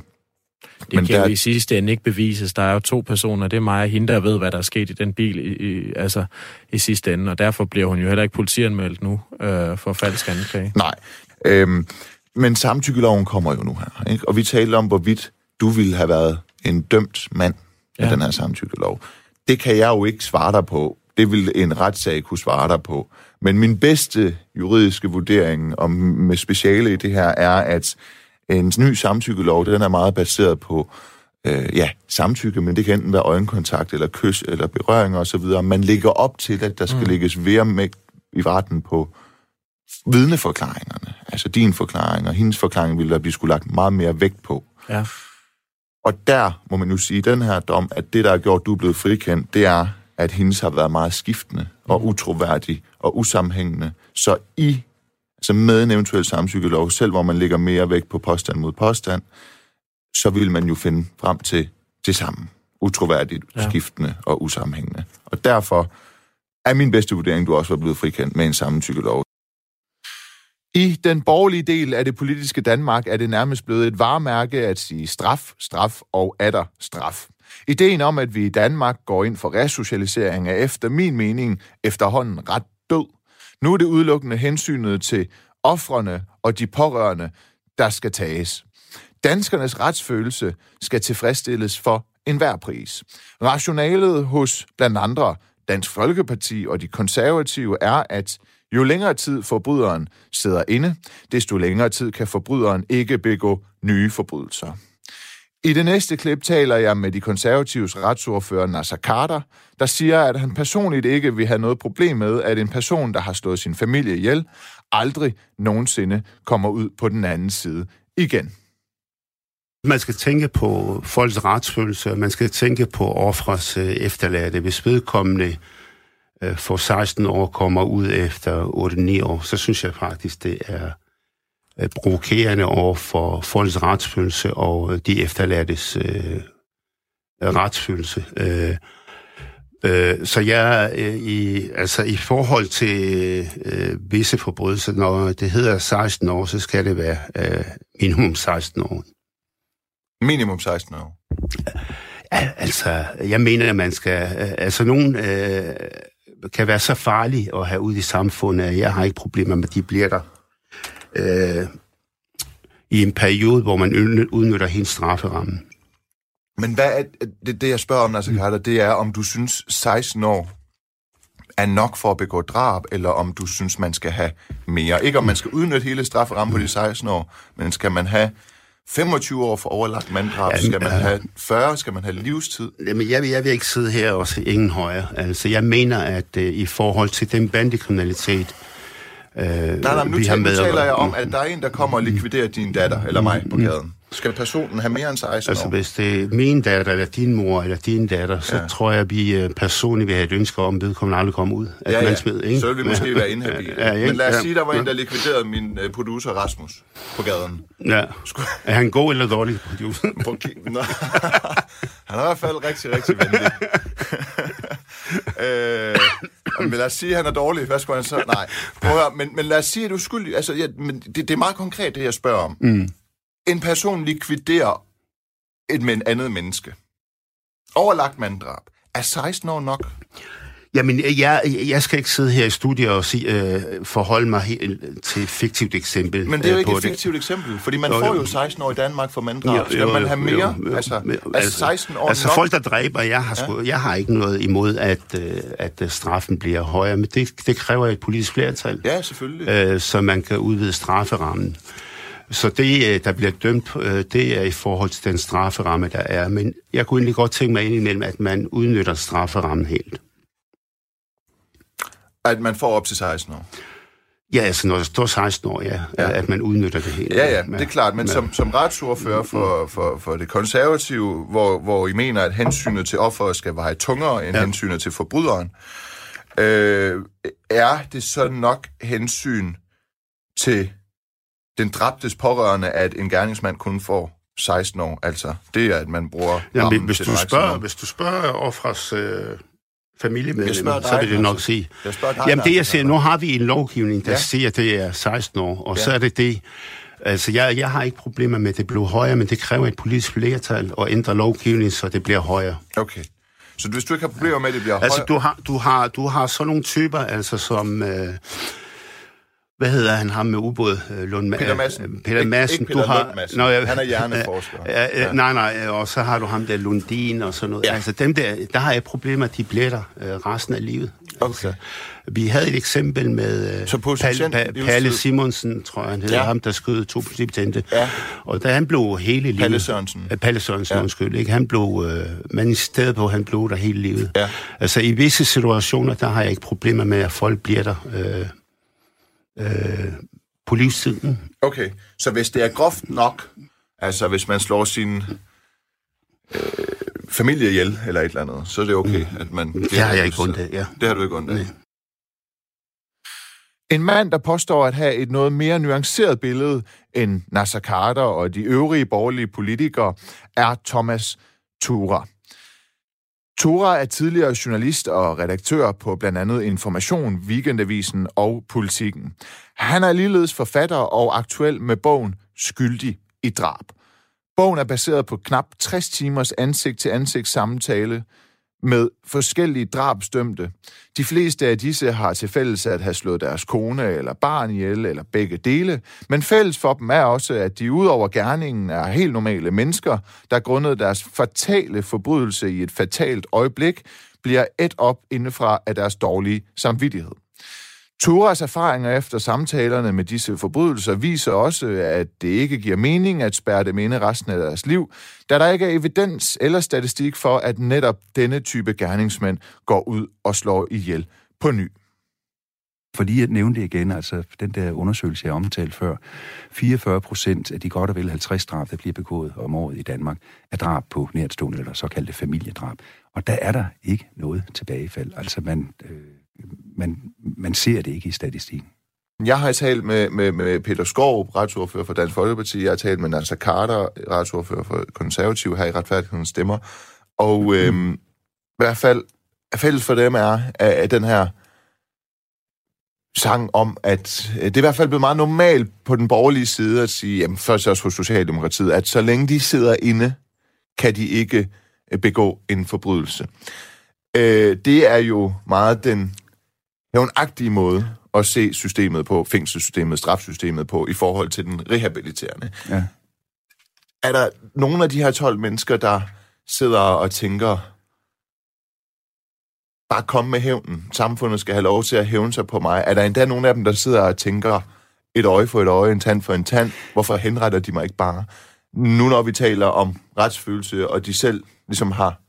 det men kan der... jo i sidste ende ikke bevises. Der er jo to personer, det er mig og hende, der ved, hvad der er sket i den bil i, i, altså, i sidste ende, og derfor bliver hun jo heller ikke politianmeldt nu øh, for falsk anklage. Nej, øhm, men samtykkeloven kommer jo nu her, ikke? og vi taler om, hvorvidt du ville have været en dømt mand ja. af den her samtykkelov. Det kan jeg jo ikke svare dig på. Det vil en retssag kunne svare dig på. Men min bedste juridiske vurdering om, med speciale i det her er, at en ny samtykkelov, den er meget baseret på øh, ja, samtykke, men det kan enten være øjenkontakt, eller kys, eller berøring osv. Man ligger op til, at der skal mm. lægges med i retten på vidneforklaringerne. Altså din forklaring og hendes forklaring ville der blive skulle lagt meget mere vægt på. Ja. Og der må man nu sige, den her dom, at det, der har gjort, at du er blevet frikendt, det er, at hendes har været meget skiftende og mm. utroværdig og usammenhængende. Så i, altså med en eventuel samtykkelov, selv hvor man ligger mere vægt på påstand mod påstand, så vil man jo finde frem til det samme. Utroværdigt, ja. skiftende og usammenhængende. Og derfor er min bedste vurdering, du også var blevet frikendt med en samtykkelov. I den borgerlige del af det politiske Danmark er det nærmest blevet et varemærke at sige straf, straf og atter straf. Ideen om, at vi i Danmark går ind for resocialisering er efter min mening efterhånden ret død. Nu er det udelukkende hensynet til offrene og de pårørende, der skal tages. Danskernes retsfølelse skal tilfredsstilles for enhver pris. Rationalet hos blandt andre Dansk Folkeparti og de konservative er, at jo længere tid forbryderen sidder inde, desto længere tid kan forbryderen ikke begå nye forbrydelser. I det næste klip taler jeg med de konservatives retsordfører Nasser Carter, der siger, at han personligt ikke vil have noget problem med, at en person, der har slået sin familie ihjel, aldrig nogensinde kommer ud på den anden side igen. Man skal tænke på folks retsfølelse, man skal tænke på offres øh, efterladte. Hvis vedkommende øh, for 16 år kommer ud efter 8-9 år, så synes jeg faktisk, det er øh, provokerende over for folks retsfølelse og øh, de efterladtes øh, retsfølelse. Øh, øh, så jeg øh, i, altså i forhold til øh, visse forbrydelser, når det hedder 16 år, så skal det være øh, minimum 16 år. Minimum 16 år? Ja, altså, jeg mener, at man skal... Øh, altså, nogen... Øh, kan være så farlige at have ud i samfundet, at jeg har ikke problemer med, at de bliver der øh, i en periode, hvor man udnytter hendes strafferamme. Men hvad er det, det jeg spørger om, Nasser Carter, det er, om du synes 16 år er nok for at begå drab, eller om du synes, man skal have mere. Ikke om man skal udnytte hele strafferammen på de 16 år, men skal man have 25 år for overlagt manddrab? Ja, skal man have 40? Skal man have livstid? Jamen, jeg, jeg vil ikke sidde her og se ingen højere. Altså, jeg mener, at uh, i forhold til den bandekriminalitet, uh, nej, nej, nu vi har med... taler jeg om, at der er en, der kommer og likviderer din datter, eller mig på gaden. Skal personen have mere end 16 Altså, år? hvis det er min datter, eller din mor, eller din datter, så Ja. tror jeg, at vi øh, personligt vil have et ønske om, at vedkommende aldrig kommer ud af Ja, ja. mandsmed, ikke? Så vil vi måske være inhabile. Ja, ja? Men lad os Ja. sige, der var en, Ja. der likviderede min øh, producer Rasmus på gaden. Ja. Er han god eller dårlig producer? At. Han er i hvert fald rigtig, rigtig venlig. øh, men lad os sige, at han er dårlig. Hvad skulle han så? Nej. Prøv at høre, men, men lad os sige, at du skyldig. Altså, ja, men det, det er meget konkret, det jeg spørger om. Mm. En person likviderer et med en andet menneske. Overlagt manddrab. Er 16 år nok? Jamen, jeg, jeg skal ikke sidde her i studiet og sige, øh, forholde mig helt til et fiktivt eksempel Men det er jo øh, ikke et fiktivt eksempel, fordi man Jo, får jo. jo 16 år i Danmark for manddrab. Skal man have mere? Altså, er 16 år altså nok? folk, der dræber, jeg har, sgu, jeg har ikke noget imod, at, øh, at øh, straffen bliver højere, men det, det kræver et politisk flertal, Ja, selvfølgelig. øh, så man kan udvide strafferammen. Så det, øh, der bliver dømt, øh, det er i forhold til den strafferamme, der er. Men jeg kunne egentlig godt tænke mig indimellem, at man udnytter strafferammen helt. At man får op til 16 år. Ja, altså når der står 16 år, ja, Ja. at man udnytter det helt. Ja, ja, det er klart. Men som, som retsordfører for, for, for det konservative, hvor, hvor I mener, at hensynet til offeret skal veje tungere end. Ja. hensynet til forbryderen, øh, er det så nok hensyn til den dræbtes pårørende, at en gerningsmand kun får 16 år? Altså, det er, at man bruger Ja, hvis, du spørger, hvis du spørger offres øh, familiemedlemmer, så vil det nok altså. sige. Jeg dig, Jamen det, jeg siger, nu har vi en lovgivning, der Ja. siger, at det er 16 år, og Ja. så er det det. Altså, jeg, jeg har ikke problemer med, at det bliver højere, men det kræver et politisk flertal at ændre lovgivningen, så det bliver højere. Okay. Så hvis du ikke har problemer med, at det bliver Altså, højere... du har, du har, du har sådan nogle typer, altså som... Øh, hvad hedder han ham med ubåd? Øh, Lund, Peter Madsen. Peter Ikke- Madsen. ikke Peter du har, Lund Madsen. Nå, Han er hjerneforsker. Ja. Nej, nej, og så har du ham der Lundin og sådan noget. Ja. Altså dem der, der har jeg problemer, de blætter øh, resten af livet. Okay. Altså, vi havde et eksempel med øh, Så patient- pa, Palle Simonsen, tror jeg han hedder, Ja. ham der skød to politibetjente. Ja. Og da han blev hele livet... Palle Sørensen. Øh, Palle Sørensen, ja. undskyld. Ikke? Han blev... Øh, men i stedet på, han blev der hele livet. Ja. Altså i visse situationer, der har jeg ikke problemer med, at folk bliver der øh, øh, på livstiden. Okay, så hvis det er groft nok, altså hvis man slår sin øh, familie ihjel eller et eller andet, så er det okay, at man... Det har jeg ikke ondt af, ja. Det har du ikke ondt af. Nej. En mand, der påstår at have et noget mere nuanceret billede end Nasser Carter og de øvrige borgerlige politikere, er Thomas Tura. Tora er tidligere journalist og redaktør på blandt andet Information, Weekendavisen og Politikken. Han er ligeledes forfatter og aktuel med bogen Skyldig i drab. Bogen er baseret på knap 60 timers ansigt-til-ansigt samtale med forskellige drabsdømte. De fleste af disse har til fælles at have slået deres kone eller barn ihjel, eller begge dele, men fælles for dem er også, at de udover gerningen er helt normale mennesker, der grundet deres fatale forbrydelse i et fatalt øjeblik, bliver et op indefra af deres dårlige samvittighed. Turas erfaringer efter samtalerne med disse forbrydelser viser også, at det ikke giver mening at spærre dem inde resten af deres liv, da der ikke er evidens eller statistik for, at netop denne type gerningsmænd går ud og slår ihjel på ny. For lige at nævne det igen, altså den der undersøgelse, jeg omtalte før, 44 procent af de godt og vel 50 drab, der bliver begået om året i Danmark, er drab på nærtstående eller såkaldte familiedrab. Og der er der ikke noget tilbagefald. Altså man, øh, man, man ser det ikke i statistikken. Jeg har talt med, med, med Peter Skov, retsordfører for Dansk Folkeparti. Jeg har talt med Nasser Carter, retsordfører for Konservativ her i Retfærdighedens Stemmer. Og øhm, i hvert fald fælles for dem er, at, at den her sang om, at det er i hvert fald blevet meget normalt på den borgerlige side at sige, jamen først også hos Socialdemokratiet, at så længe de sidder inde, kan de ikke øh, begå en forbrydelse. Øh, det er jo meget den hævnagtige måde at se systemet på, fængselssystemet, strafsystemet på, i forhold til den rehabiliterende. Ja. Er der nogle af de her 12 mennesker, der sidder og tænker, bare kom med hævnen, samfundet skal have lov til at hævne sig på mig? Er der endda nogle af dem, der sidder og tænker, et øje for et øje, en tand for en tand, hvorfor henretter de mig ikke bare? Nu når vi taler om retsfølelse, og de selv ligesom har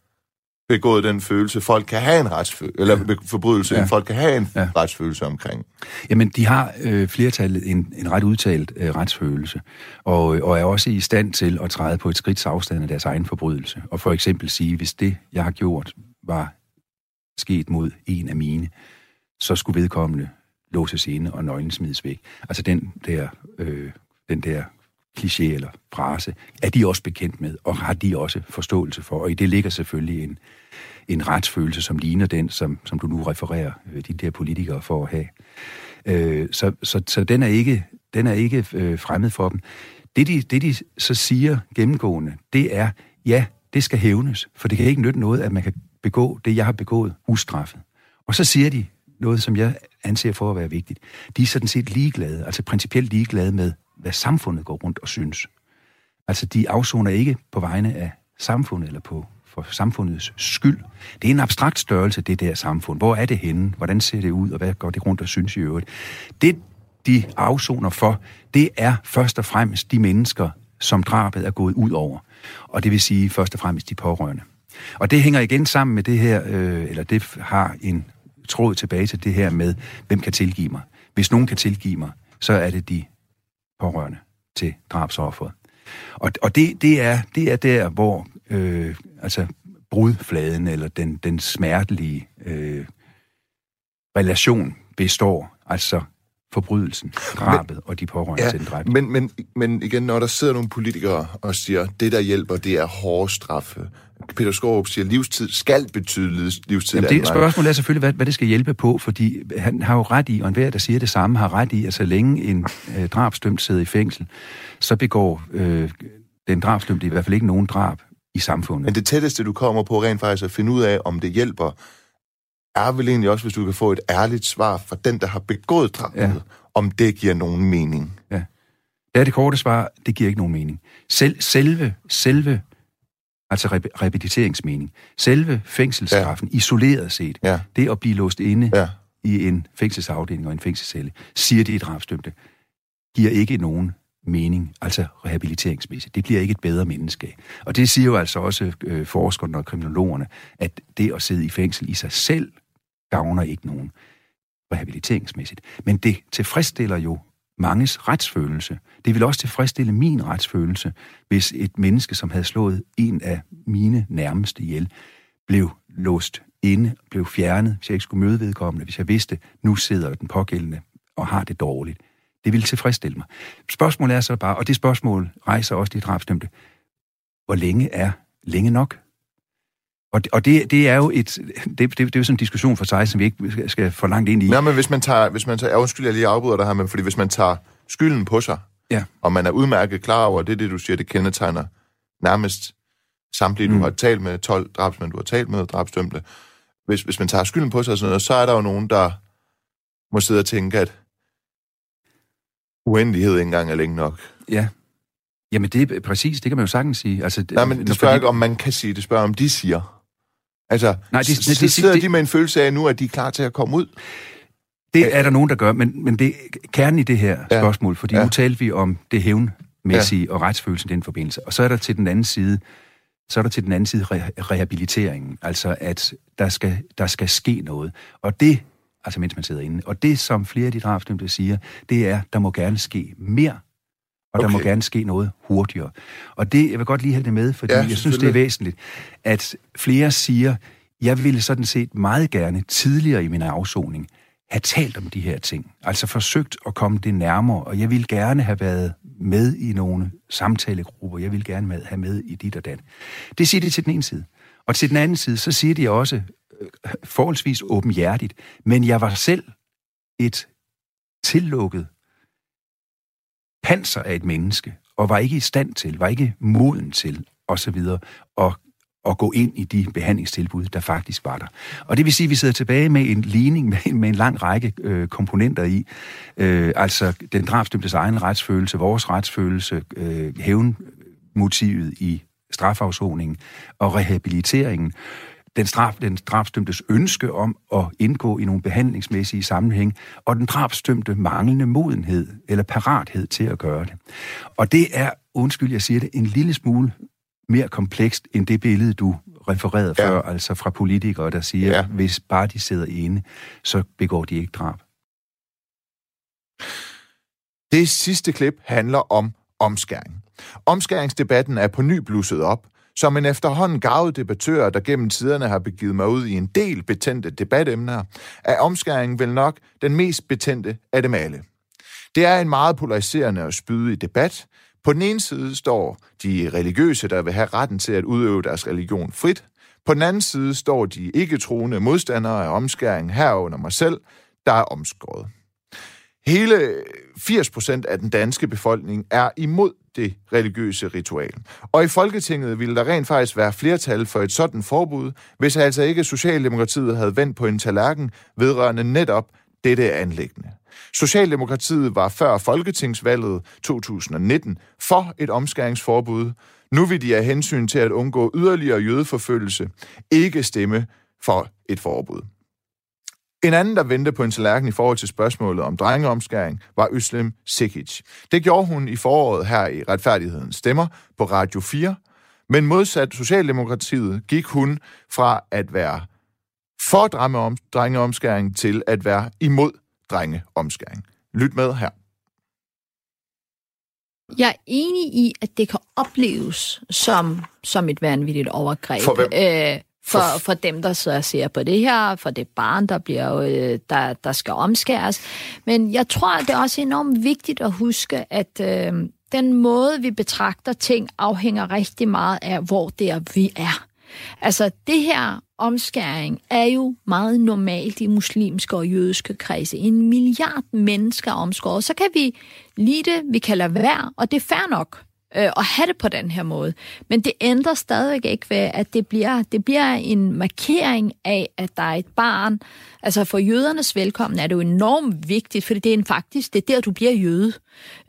begået den følelse, folk kan have en retsfølelse, eller ja. forbrydelse, ja. folk kan have en ja. retsfølelse omkring. Jamen, de har øh, flertallet en, en ret udtalt øh, retsfølelse, og, og er også i stand til at træde på et skridt afstand af deres egen forbrydelse. Og for eksempel sige, hvis det, jeg har gjort, var sket mod en af mine, så skulle vedkommende låses inde og nøglen smides væk. Altså den der, øh, den der kliché eller frase, er de også bekendt med, og har de også forståelse for. Og i det ligger selvfølgelig en, en retsfølelse, som ligner den, som, som du nu refererer øh, de der politikere for at have. Øh, så, så, så den er ikke, den er ikke øh, fremmed for dem. Det de, det, de så siger gennemgående, det er, ja, det skal hævnes, for det kan ikke nytte noget, at man kan begå det, jeg har begået, ustraffet. Og så siger de noget, som jeg anser for at være vigtigt. De er sådan set ligeglade, altså principielt ligeglade med, hvad samfundet går rundt og synes. Altså, de afsoner ikke på vegne af samfundet eller på for samfundets skyld. Det er en abstrakt størrelse, det der samfund. Hvor er det henne? Hvordan ser det ud? Og hvad går det rundt og synes i øvrigt? Det, de afsoner for, det er først og fremmest de mennesker, som drabet er gået ud over. Og det vil sige først og fremmest de pårørende. Og det hænger igen sammen med det her, øh, eller det har en tråd tilbage til det her med, hvem kan tilgive mig. Hvis nogen kan tilgive mig, så er det de pårørende til drabsofferet. Og, og det, det, er, det er der, hvor øh, altså brudfladen eller den, den smertelige øh, relation består. Altså forbrydelsen, drabet men, og de pårørende ja, til den dræbte. Men, men, men igen, når der sidder nogle politikere og siger, det der hjælper, det er hårde straffe. Peter Skorup siger, at livstid skal betyde livstid. Jamen, det spørgsmålet er selvfølgelig, hvad, hvad det skal hjælpe på, fordi han har jo ret i, og enhver, der siger det samme, har ret i, at så længe en øh, drabsdømt sidder i fængsel, så begår øh, den drabsdømte i hvert fald ikke nogen drab i samfundet. Men det tætteste, du kommer på rent faktisk at finde ud af, om det hjælper, er vel egentlig også, hvis du kan få et ærligt svar fra den, der har begået drabet, ja. om det giver nogen mening. Ja. Det er det korte svar, det giver ikke nogen mening. Sel, selve, selve, altså rep- repetiteringsmening, selve fængselsstraffen, ja. isoleret set, ja. det at blive låst inde ja. i en fængselsafdeling og en fængselscelle, siger de i drabsdømte, giver ikke nogen mening, altså rehabiliteringsmæssigt. Det bliver ikke et bedre menneske. Og det siger jo altså også øh, forskerne og kriminologerne, at det at sidde i fængsel i sig selv gavner ikke nogen rehabiliteringsmæssigt. Men det tilfredsstiller jo manges retsfølelse. Det vil også tilfredsstille min retsfølelse, hvis et menneske, som havde slået en af mine nærmeste ihjel, blev låst inde, blev fjernet, hvis jeg ikke skulle møde vedkommende, hvis jeg vidste, nu sidder den pågældende og har det dårligt. Det ville tilfredsstille mig. Spørgsmålet er så bare, og det spørgsmål rejser også de drabsdømte, hvor længe er længe nok? Og, det, og det, det er jo et, det, det, det er jo sådan en diskussion for sig, som vi ikke skal for langt ind i. Nej, men hvis man tager, hvis man tager, undskyld, jeg lige afbryder dig her, men fordi hvis man tager skylden på sig, ja. og man er udmærket klar over, det er det, du siger, det kendetegner nærmest samtlige, mm. du har talt med, 12 drabsmænd, du har talt med, drabsdømte. Hvis, hvis man tager skylden på sig og sådan noget, så er der jo nogen, der må sidde og tænke, at uendelighed ikke engang er længe nok. Ja. Jamen det er præcis, det kan man jo sagtens sige. Altså, Nej, men det spørger fordi... ikke, om man kan sige det, spørger om de siger. Altså, Nej, de, de, de, sidder de, de med en følelse af nu, at de er klar til at komme ud? Det er der nogen, der gør, men, men det er kernen i det her ja. spørgsmål, fordi ja. nu talte vi om det hævnmæssige ja. og retsfølelsen i den forbindelse. Og så er der til den anden side, så er der til den anden side re- rehabiliteringen, altså at der skal, der skal ske noget. Og det altså mens man sidder inde. Og det, som flere af de drabsdømte siger, det er, der må gerne ske mere, og okay. der må gerne ske noget hurtigere. Og det, jeg vil godt lige have det med, fordi ja, jeg synes, det er væsentligt, at flere siger, jeg ville sådan set meget gerne tidligere i min afsoning have talt om de her ting. Altså forsøgt at komme det nærmere, og jeg ville gerne have været med i nogle samtalegrupper. Jeg ville gerne have med i dit og dat. Det siger de til den ene side. Og til den anden side, så siger de også, forholdsvis åbenhjertigt, men jeg var selv et tillukket panser af et menneske, og var ikke i stand til, var ikke moden til, osv., at, at gå ind i de behandlingstilbud, der faktisk var der. Og det vil sige, at vi sidder tilbage med en ligning med, med en lang række øh, komponenter i, øh, altså den drabsdømtes egen retsfølelse, vores retsfølelse, øh, hævnmotivet i strafafsoningen og rehabiliteringen, den, straf, den drabsdømtes ønske om at indgå i nogle behandlingsmæssige sammenhæng, og den drabsdømte manglende modenhed eller parathed til at gøre det. Og det er, undskyld, jeg siger det, en lille smule mere komplekst end det billede, du refererede ja. før, altså fra politikere, der siger, ja. hvis bare de sidder inde, så begår de ikke drab. Det sidste klip handler om omskæring. Omskæringsdebatten er på ny blusset op, som en efterhånden gavet debattør, der gennem tiderne har begivet mig ud i en del betændte debatemner, er omskæring vel nok den mest betændte af dem alle. Det er en meget polariserende og spydig debat. På den ene side står de religiøse, der vil have retten til at udøve deres religion frit. På den anden side står de ikke-troende modstandere af omskæring herunder mig selv, der er omskåret. Hele 80 procent af den danske befolkning er imod det religiøse ritual. Og i Folketinget ville der rent faktisk være flertal for et sådan forbud, hvis altså ikke Socialdemokratiet havde vendt på en tallerken vedrørende netop dette anlæggende. Socialdemokratiet var før Folketingsvalget 2019 for et omskæringsforbud. Nu vil de af hensyn til at undgå yderligere jødeforfølgelse ikke stemme for et forbud. En anden, der vendte på en tallerken i forhold til spørgsmålet om drengeomskæring, var Øslem Sikic. Det gjorde hun i foråret her i Retfærdighedens Stemmer på Radio 4, men modsat Socialdemokratiet gik hun fra at være for drengeomskæring til at være imod drengeomskæring. Lyt med her. Jeg er enig i, at det kan opleves som, som et vanvittigt overgreb. For hvem? Øh, for, for dem, der så ser på det her, for det barn, der, bliver, øh, der, der skal omskæres. Men jeg tror, det er også enormt vigtigt at huske, at øh, den måde, vi betragter ting, afhænger rigtig meget af, hvor det er, vi er. Altså, det her omskæring er jo meget normalt i muslimske og jødiske kredse. En milliard mennesker omskåret. Så kan vi lide det, vi kan lade være, og det er fair nok øh, at have det på den her måde. Men det ændrer stadigvæk ikke ved, at det bliver, det bliver en markering af, at der er et barn. Altså for jødernes velkommen er det jo enormt vigtigt, for det er en faktisk, det er der, du bliver jøde.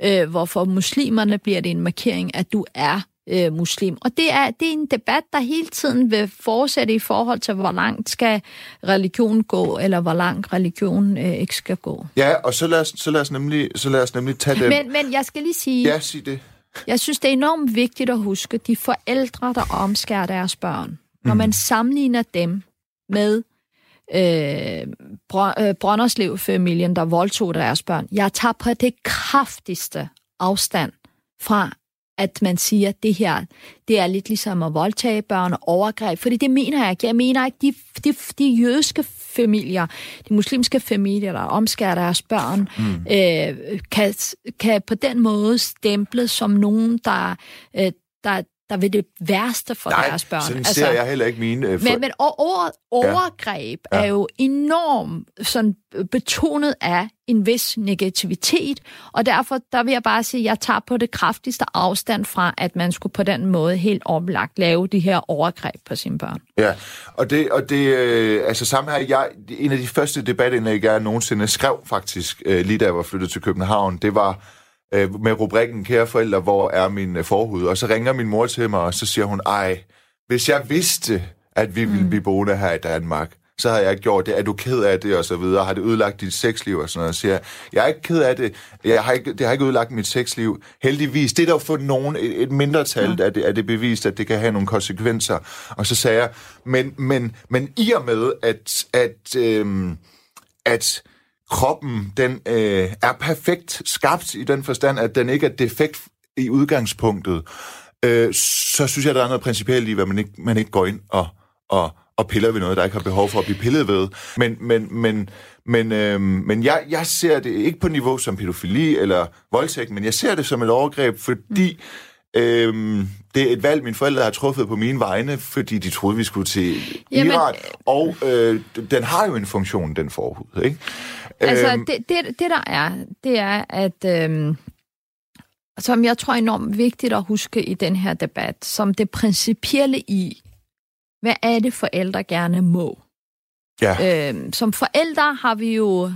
Øh, hvorfor muslimerne bliver det en markering, at du er øh, muslim. Og det er, det er en debat, der hele tiden vil fortsætte i forhold til, hvor langt skal religion gå, eller hvor langt religion øh, ikke skal gå. Ja, og så lad os, så lad os, nemlig, så lad os nemlig tage det. Men, men jeg skal lige sige... Ja, sig det. Jeg synes, det er enormt vigtigt at huske, de forældre, der omskærer deres børn, når man sammenligner dem med øh, Br- øh, Brønderslev-familien, der voldtog deres børn. Jeg tager på det kraftigste afstand fra, at man siger, at det her, det er lidt ligesom at voldtage børn og overgreb, fordi det mener jeg ikke. Jeg mener ikke, de, de, de jødiske familier, de muslimske familier, der omskærer deres børn, mm. øh, kan, kan på den måde stemple som nogen, der, øh, der, der vil det værste for Nej, deres børn. sådan altså, ser jeg heller ikke mine... Øh, for... Men, men ordet overgreb ja. Ja. er jo enormt sådan betonet af en vis negativitet, og derfor der vil jeg bare sige, at jeg tager på det kraftigste afstand fra, at man skulle på den måde helt oplagt lave de her overgreb på sine børn. Ja, og det, og det øh, altså sammen her, jeg, en af de første debatindlæg, jeg nogensinde skrev faktisk, øh, lige da jeg var flyttet til København, det var øh, med rubrikken Kære forældre, hvor er min øh, forhud? Og så ringer min mor til mig, og så siger hun, ej, hvis jeg vidste, at vi ville blive boende her i Danmark, så har jeg ikke gjort det. Er du ked af det, og så videre? Har det ødelagt dit sexliv, og sådan noget? Så siger jeg, jeg er ikke ked af det. Jeg har ikke, det har ikke ødelagt mit sexliv. Heldigvis. Det er der for nogen, et, et mindretal, ja. at, det, at det bevist, at det kan have nogle konsekvenser. Og så sagde jeg, men, men, men i og med, at, at, øhm, at kroppen, den øh, er perfekt skabt i den forstand, at den ikke er defekt i udgangspunktet, øh, så synes jeg, der er noget principielt i, hvad man ikke, man ikke går ind og, og, og piller ved noget, der ikke har behov for at blive pillet ved. Men, men, men, men, øh, men jeg, jeg ser det ikke på niveau som pædofili eller voldtægt, men jeg ser det som et overgreb, fordi Øhm, det er et valg, mine forældre har truffet på mine vegne, fordi de troede, vi skulle til Jamen, Iran. Og øh, den har jo en funktion, den forhud. Ikke? Altså, øhm, det, det, det der er, det er, at øhm, som jeg tror er enormt vigtigt at huske i den her debat, som det principielle i, hvad er det forældre gerne må? Ja. Øhm, som forældre har vi jo,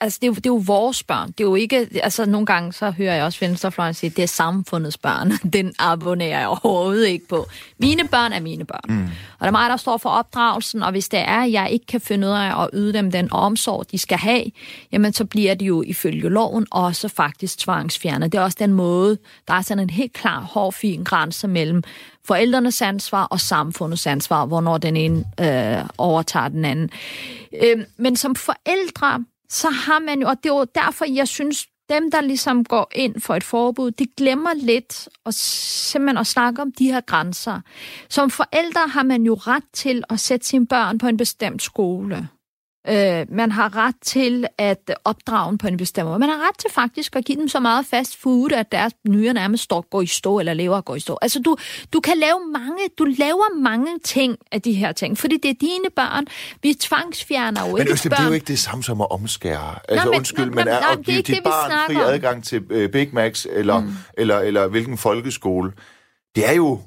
altså det er jo, det er jo vores børn. Det er jo ikke, altså nogle gange så hører jeg også venstrefløjen sige, det er samfundets børn. Den abonnerer jeg overhovedet ikke på. Mine børn er mine børn. Mm. Og det er mig, der står for opdragelsen, og hvis det er, at jeg ikke kan finde ud af at yde dem den omsorg, de skal have, jamen så bliver de jo ifølge loven også faktisk tvangsfjernet. Det er også den måde, der er sådan en helt klar, hård, fin grænse mellem forældrenes ansvar og samfundets ansvar, hvornår den ene øh, overtager den anden. Øh, men som forældre, så har man jo, og det er jo derfor, jeg synes, dem, der ligesom går ind for et forbud, de glemmer lidt at simpelthen at snakke om de her grænser. Som forældre har man jo ret til at sætte sine børn på en bestemt skole. Øh, man har ret til at opdrage dem på en bestemt måde. Man har ret til faktisk at give dem så meget fast food, at deres nyere nærmest står, går i stå, eller lever går i stå. Altså, du, du kan lave mange, du laver mange ting af de her ting, fordi det er dine børn. Vi tvangsfjerner jo men, ikke Men det er jo ikke det samme som at omskære. Altså, Nå, men, undskyld, nå, men er nå, at give dit barn fri adgang til uh, Big Macs, eller, mm. eller, eller hvilken folkeskole, det er jo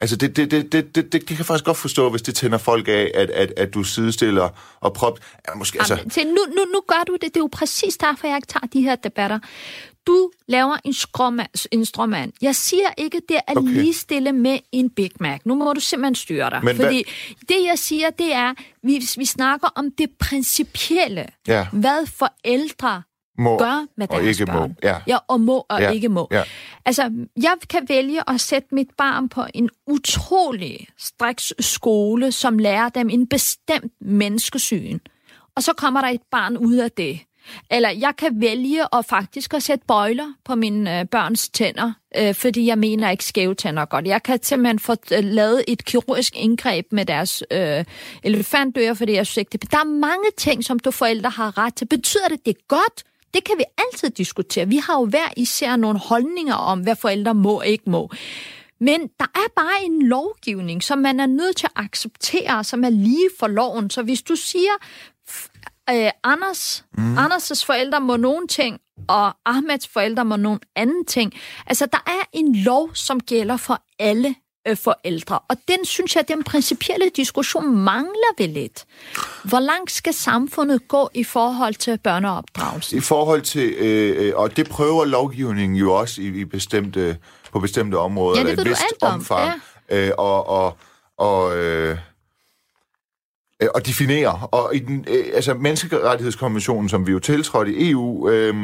Altså, det, det, det, det, det, det kan jeg faktisk godt forstå, hvis det tænder folk af, at, at, at du sidestiller og prop... Ja, måske, altså... Jamen, nu, nu, nu gør du det. Det er jo præcis derfor, jeg ikke tager de her debatter. Du laver en, skråmand, en stråmand. Jeg siger ikke, det er okay. lige stille med en Big Mac. Nu må du simpelthen styre dig. Men fordi hvad? det, jeg siger, det er, vi, vi snakker om det principielle. Ja. Hvad forældre må gør med deres og ikke børn. må. Ja. ja, og må og Ja. ikke må. Ja. Altså, jeg kan vælge at sætte mit barn på en utrolig striks skole, som lærer dem en bestemt menneskesyn. Og så kommer der et barn ud af det. Eller jeg kan vælge at faktisk at sætte bøjler på mine øh, børns tænder, øh, fordi jeg mener ikke skæve tænder godt. Jeg kan simpelthen få øh, lavet et kirurgisk indgreb med deres øh, elefantører, fordi jeg synes ikke det... Der er mange ting, som du forældre har ret til. Betyder det, det er godt? Det kan vi altid diskutere. Vi har jo hver især nogle holdninger om, hvad forældre må og ikke må. Men der er bare en lovgivning, som man er nødt til at acceptere, som er lige for loven. Så hvis du siger, øh, Anders, mm. Anders' forældre må nogle ting, og Ahmeds forældre må nogle anden ting. Altså, der er en lov, som gælder for alle øh, forældre. Og den synes jeg, den principielle diskussion mangler vi lidt. Hvor langt skal samfundet gå i forhold til børneopdragelse? I forhold til, øh, og det prøver lovgivningen jo også i, i bestemte, på bestemte områder, Ja, det ved et vist om, omfang, øh, og, og, og, øh, øh, og definere. Og i den, øh, altså menneskerettighedskonventionen, som vi jo tiltrådte i EU, øh,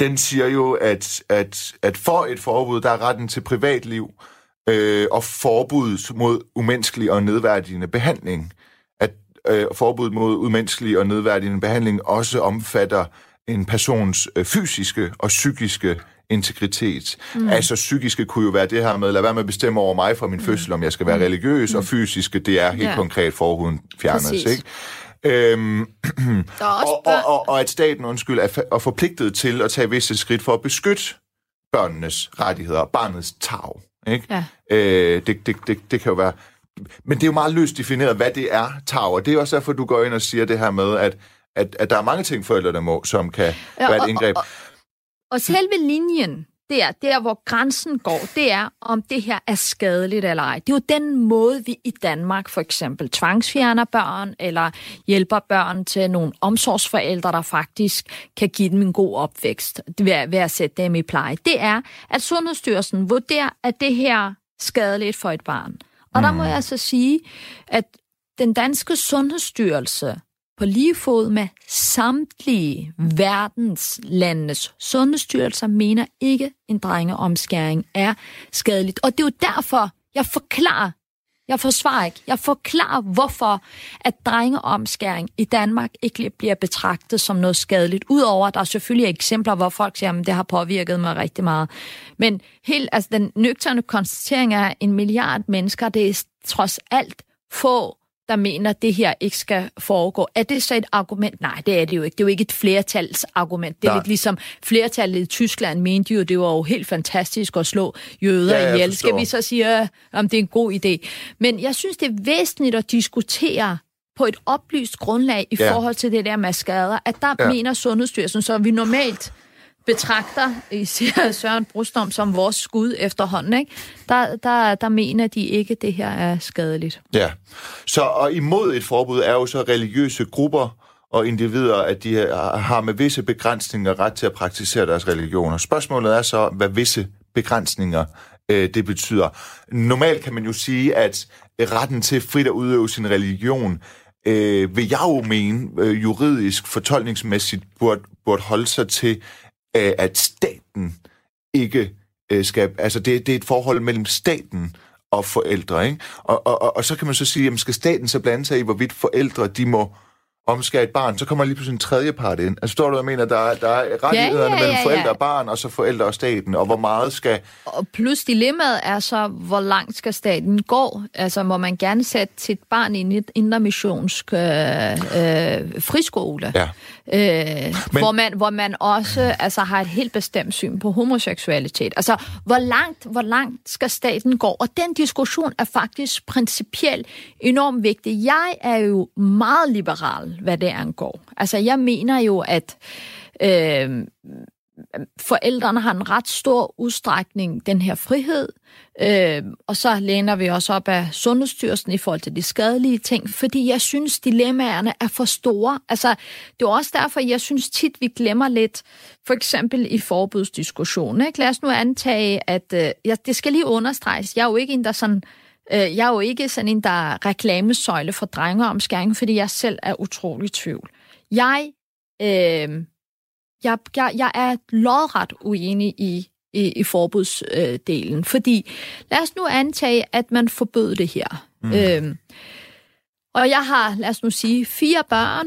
den siger jo, at, at, at for et forbud, der er retten til privatliv, øh, og forbud mod umenneskelig og nedværdigende behandling. At øh, forbud mod umenneskelig og nedværdigende behandling også omfatter en persons øh, fysiske og psykiske integritet. Mm. Altså psykiske kunne jo være det her med, lad være med at bestemme over mig fra min mm. fødsel, om jeg skal være mm. religiøs, og fysiske, det er helt Ja. konkret forhuden fjernes, Præcis. ikke? Øhm, og, og, og, og at staten, undskyld, er, er forpligtet til at tage visse skridt for at beskytte børnenes rettigheder, barnets tag. Ikke? Ja. Øh, det, det, det, det kan jo være... Men det er jo meget løst defineret, hvad det er, tag. Og det er også derfor, du går ind og siger det her med, at, at, at der er mange ting, forældrene må, som kan Ja, være og- et indgreb. Og, og selve linjen, der, der hvor grænsen går, det er, om det her er skadeligt eller ej. Det er jo den måde, vi i Danmark for eksempel tvangsfjerner børn, eller hjælper børn til nogle omsorgsforældre, der faktisk kan give dem en god opvækst ved, ved at sætte dem i pleje. Det er, at Sundhedsstyrelsen vurderer, at det her er skadeligt for et barn. Og der må jeg så sige, at den danske Sundhedsstyrelse på lige fod med samtlige verdenslandenes sundhedsstyrelser mener ikke, en drengeomskæring er skadeligt. Og det er jo derfor, jeg forklarer, jeg forsvarer ikke, jeg forklarer, hvorfor at drengeomskæring i Danmark ikke bliver betragtet som noget skadeligt. Udover, at der selvfølgelig eksempler, hvor folk siger, at det har påvirket mig rigtig meget. Men helt, altså, den nøgterne konstatering er, at en milliard mennesker, det er trods alt få der mener, at det her ikke skal foregå. Er det så et argument? Nej, det er det jo ikke. Det er jo ikke et flertalsargument. Det er Nej. lidt ligesom flertallet i Tyskland mente jo, det var jo helt fantastisk at slå jøder Ja, ihjel. Skal vi så sige, øh, om det er en god idé? Men jeg synes, det er væsentligt at diskutere på et oplyst grundlag i Ja. forhold til det der med skader, at der ja. mener Sundhedsstyrelsen, så vi normalt betragter især Søren Brustom som vores skud efterhånden, ikke? Der, der, der mener de ikke, at det her er skadeligt. Ja. Så og imod et forbud er jo så religiøse grupper og individer, at de har- med visse begrænsninger ret til at praktisere deres religioner. Spørgsmålet er så, hvad visse begrænsninger øh, det betyder. Normalt kan man jo sige, at retten til frit at udøve sin religion, øh, vil jeg jo mene, øh, juridisk, fortolkningsmæssigt, burde, burde holde sig til, øh, at staten ikke øh, skal... Altså, det, det er et forhold mellem staten og forældre, ikke? Og, og, og, og så kan man så sige, jamen skal staten så blande sig i, hvorvidt forældre, de må omskære et barn, så kommer lige pludselig en tredje part ind. Altså, står du, jeg mener, der er, der er rettighederne ja, ja, ja, mellem forældre og barn, og så forældre og staten, og hvor meget skal... Og plus dilemmaet er så, hvor langt skal staten gå? Altså, må man gerne sætte sit barn i en intermissionsk øh, øh, friskole? Ja. Øh, Men... hvor, man, hvor man også altså, har et helt bestemt syn på homoseksualitet. Altså, hvor langt, hvor langt skal staten gå? Og den diskussion er faktisk principielt enormt vigtig. Jeg er jo meget liberal hvad det angår. Altså, jeg mener jo, at øh, forældrene har en ret stor udstrækning den her frihed, øh, og så læner vi også op af Sundhedsstyrelsen i forhold til de skadelige ting, fordi jeg synes, dilemmaerne er for store. Altså, det er også derfor, jeg synes tit, vi glemmer lidt, for eksempel i forbudsdiskussionen. Ikke? Lad os nu antage, at øh, ja, det skal lige understreges. Jeg er jo ikke en, der sådan øh, jeg er jo ikke sådan en, der er reklamesøjle for drengeomskæring, fordi jeg selv er utrolig tvivl. Jeg, øh, jeg, jeg, jeg er lodret uenig i, i, i forbudsdelen, fordi lad os nu antage, at man forbød det her. Mm. Øh, og jeg har, lad os nu sige, fire børn.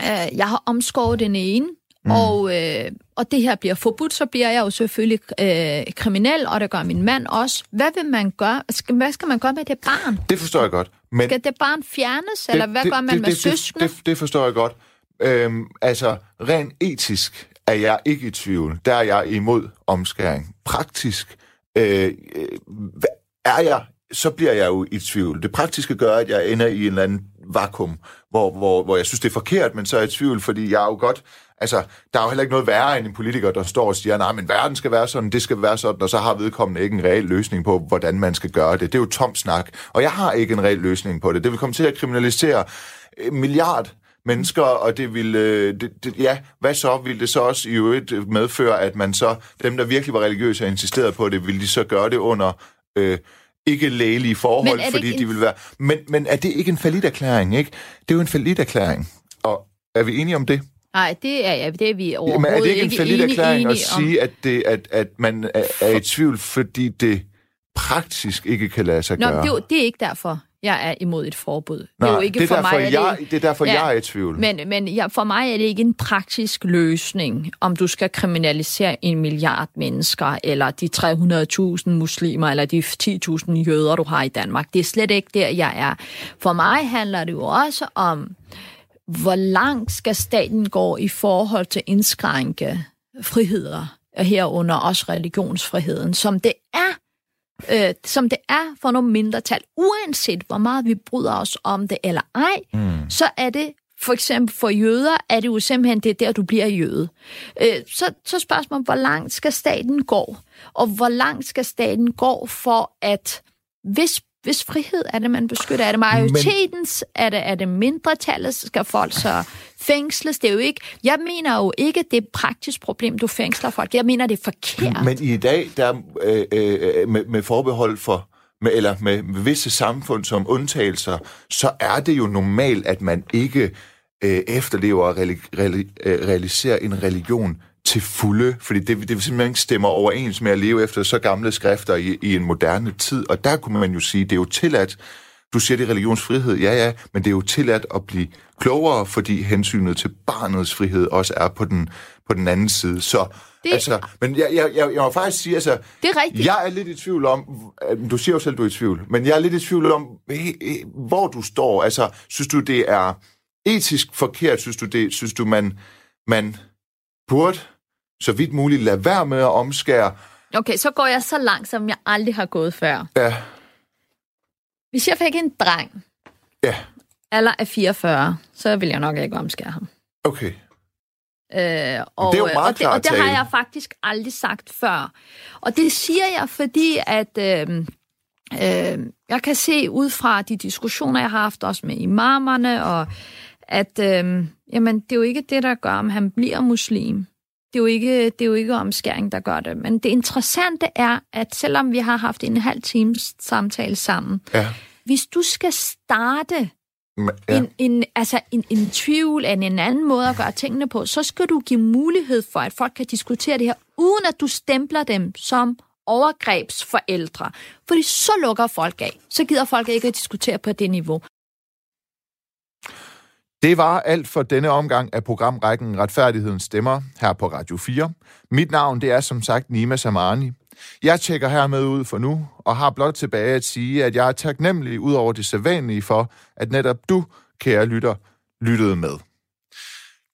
Øh, jeg har omskåret den ene, Mm. Og, øh, og det her bliver forbudt, så bliver jeg jo selvfølgelig øh, kriminel, og det gør min mand også. Hvad vil man gøre? Hvad skal man gøre med det barn? Det forstår jeg godt. Men skal det barn fjernes, det, eller hvad det, gør man det, med det, søskende? Det, det forstår jeg godt. Øhm, altså, rent etisk er jeg ikke i tvivl. Der er jeg imod omskæring. Praktisk øh, øh er jeg, så bliver jeg jo i tvivl. Det praktiske gør, at jeg ender i en eller anden vakuum, hvor, hvor, hvor jeg synes, det er forkert, men så er jeg i tvivl, fordi jeg er jo godt Altså, der er jo heller ikke noget værre end en politiker, der står og siger, nej, men verden skal være sådan, det skal være sådan, og så har vedkommende ikke en reel løsning på, hvordan man skal gøre det. Det er jo tom snak. Og jeg har ikke en reel løsning på det. Det vil komme til at kriminalisere øh, milliard mennesker, og det vil, øh, det, det, ja, hvad så? Vil det så også i øvrigt medføre, at man så, dem der virkelig var religiøse og insisterede på det, vil de så gøre det under øh, ikke lægelige forhold, fordi de vil være... Men, men er det ikke en erklæring, ikke? Det er jo en erklæring. Og er vi enige om det? Nej, det er, ja, det er vi overhovedet Jamen, er det ikke en fældig erklæring at sige, at, det, at, at man er, er i tvivl, fordi det praktisk ikke kan lade sig Nå, gøre? Det, det er ikke derfor, jeg er imod et forbud. Nej, det er jo ikke det er for derfor, mig... Jeg, det, det er derfor, ja, jeg er i tvivl. Men, men ja, for mig er det ikke en praktisk løsning, om du skal kriminalisere en milliard mennesker, eller de 300.000 muslimer, eller de 10.000 jøder, du har i Danmark. Det er slet ikke der, jeg er. For mig handler det jo også om hvor langt skal staten gå i forhold til indskrænke friheder, herunder også religionsfriheden, som det er øh, som det er for nogle mindretal, uanset hvor meget vi bryder os om det eller ej, mm. så er det for eksempel for jøder, er det jo simpelthen det der, du bliver jøde. Øh, så, så spørgsmålet, hvor langt skal staten gå? Og hvor langt skal staten gå for at, hvis hvis frihed er det, man beskytter? Er det majoritetens? Men... Er, det, er det mindretallet? Skal folk så fængsles? Det er jo ikke... Jeg mener jo ikke, det er et praktisk problem, du fængsler folk. Jeg mener, det er forkert. Men i dag, der øh, øh, med, med forbehold for med, eller med visse samfund som undtagelser, så er det jo normalt, at man ikke øh, efterlever og reali- reali- øh, realiserer en religion til fulde, fordi det, det simpelthen ikke stemmer overens med at leve efter så gamle skrifter i, i en moderne tid. Og der kunne man jo sige, det er jo tilladt, du siger det er religionsfrihed, ja ja, men det er jo tilladt at blive klogere, fordi hensynet til barnets frihed også er på den, på den anden side. Så det... altså, men jeg, jeg, jeg, jeg må faktisk sige, altså, det er rigtigt. jeg er lidt i tvivl om, du siger jo selv, du er i tvivl, men jeg er lidt i tvivl om, hvor du står. Altså, synes du, det er etisk forkert? Synes du, det, synes du man, man burde så vidt muligt lade være med at omskære. Okay, så går jeg så langt, som jeg aldrig har gået før. Ja. Hvis jeg fik en dreng, ja. alder af 44, så vil jeg nok ikke omskære ham. Okay. Øh, og, det er jo meget og, det, og det har jeg faktisk aldrig sagt før. Og det siger jeg, fordi at øh, øh, jeg kan se ud fra de diskussioner, jeg har haft også med imamerne, og at øh, jamen, det er jo ikke det, der gør, om han bliver muslim. Det er, jo ikke, det er jo ikke omskæring, der gør det. Men det interessante er, at selvom vi har haft en halv times samtale sammen, ja. hvis du skal starte ja. en, en, altså en, en tvivl af en anden måde at gøre tingene på, så skal du give mulighed for, at folk kan diskutere det her, uden at du stempler dem som overgrebsforældre. Fordi så lukker folk af. Så gider folk ikke at diskutere på det niveau. Det var alt for denne omgang af programrækken Retfærdighedens Stemmer her på Radio 4. Mit navn det er som sagt Nima Samani. Jeg tjekker hermed ud for nu, og har blot tilbage at sige, at jeg er taknemmelig ud over det sædvanlige for, at netop du, kære lytter, lyttede med.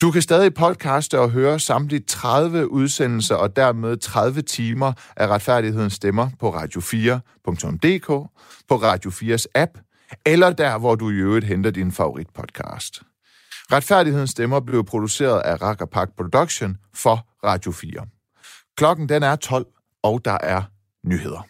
Du kan stadig podcaste og høre samtlige 30 udsendelser og dermed 30 timer af Retfærdighedens Stemmer på radio4.dk, på Radio 4's app, eller der, hvor du i øvrigt henter din favoritpodcast. Retfærdighedens Stemmer blev produceret af Racker Park Production for Radio 4. Klokken den er 12, og der er nyheder.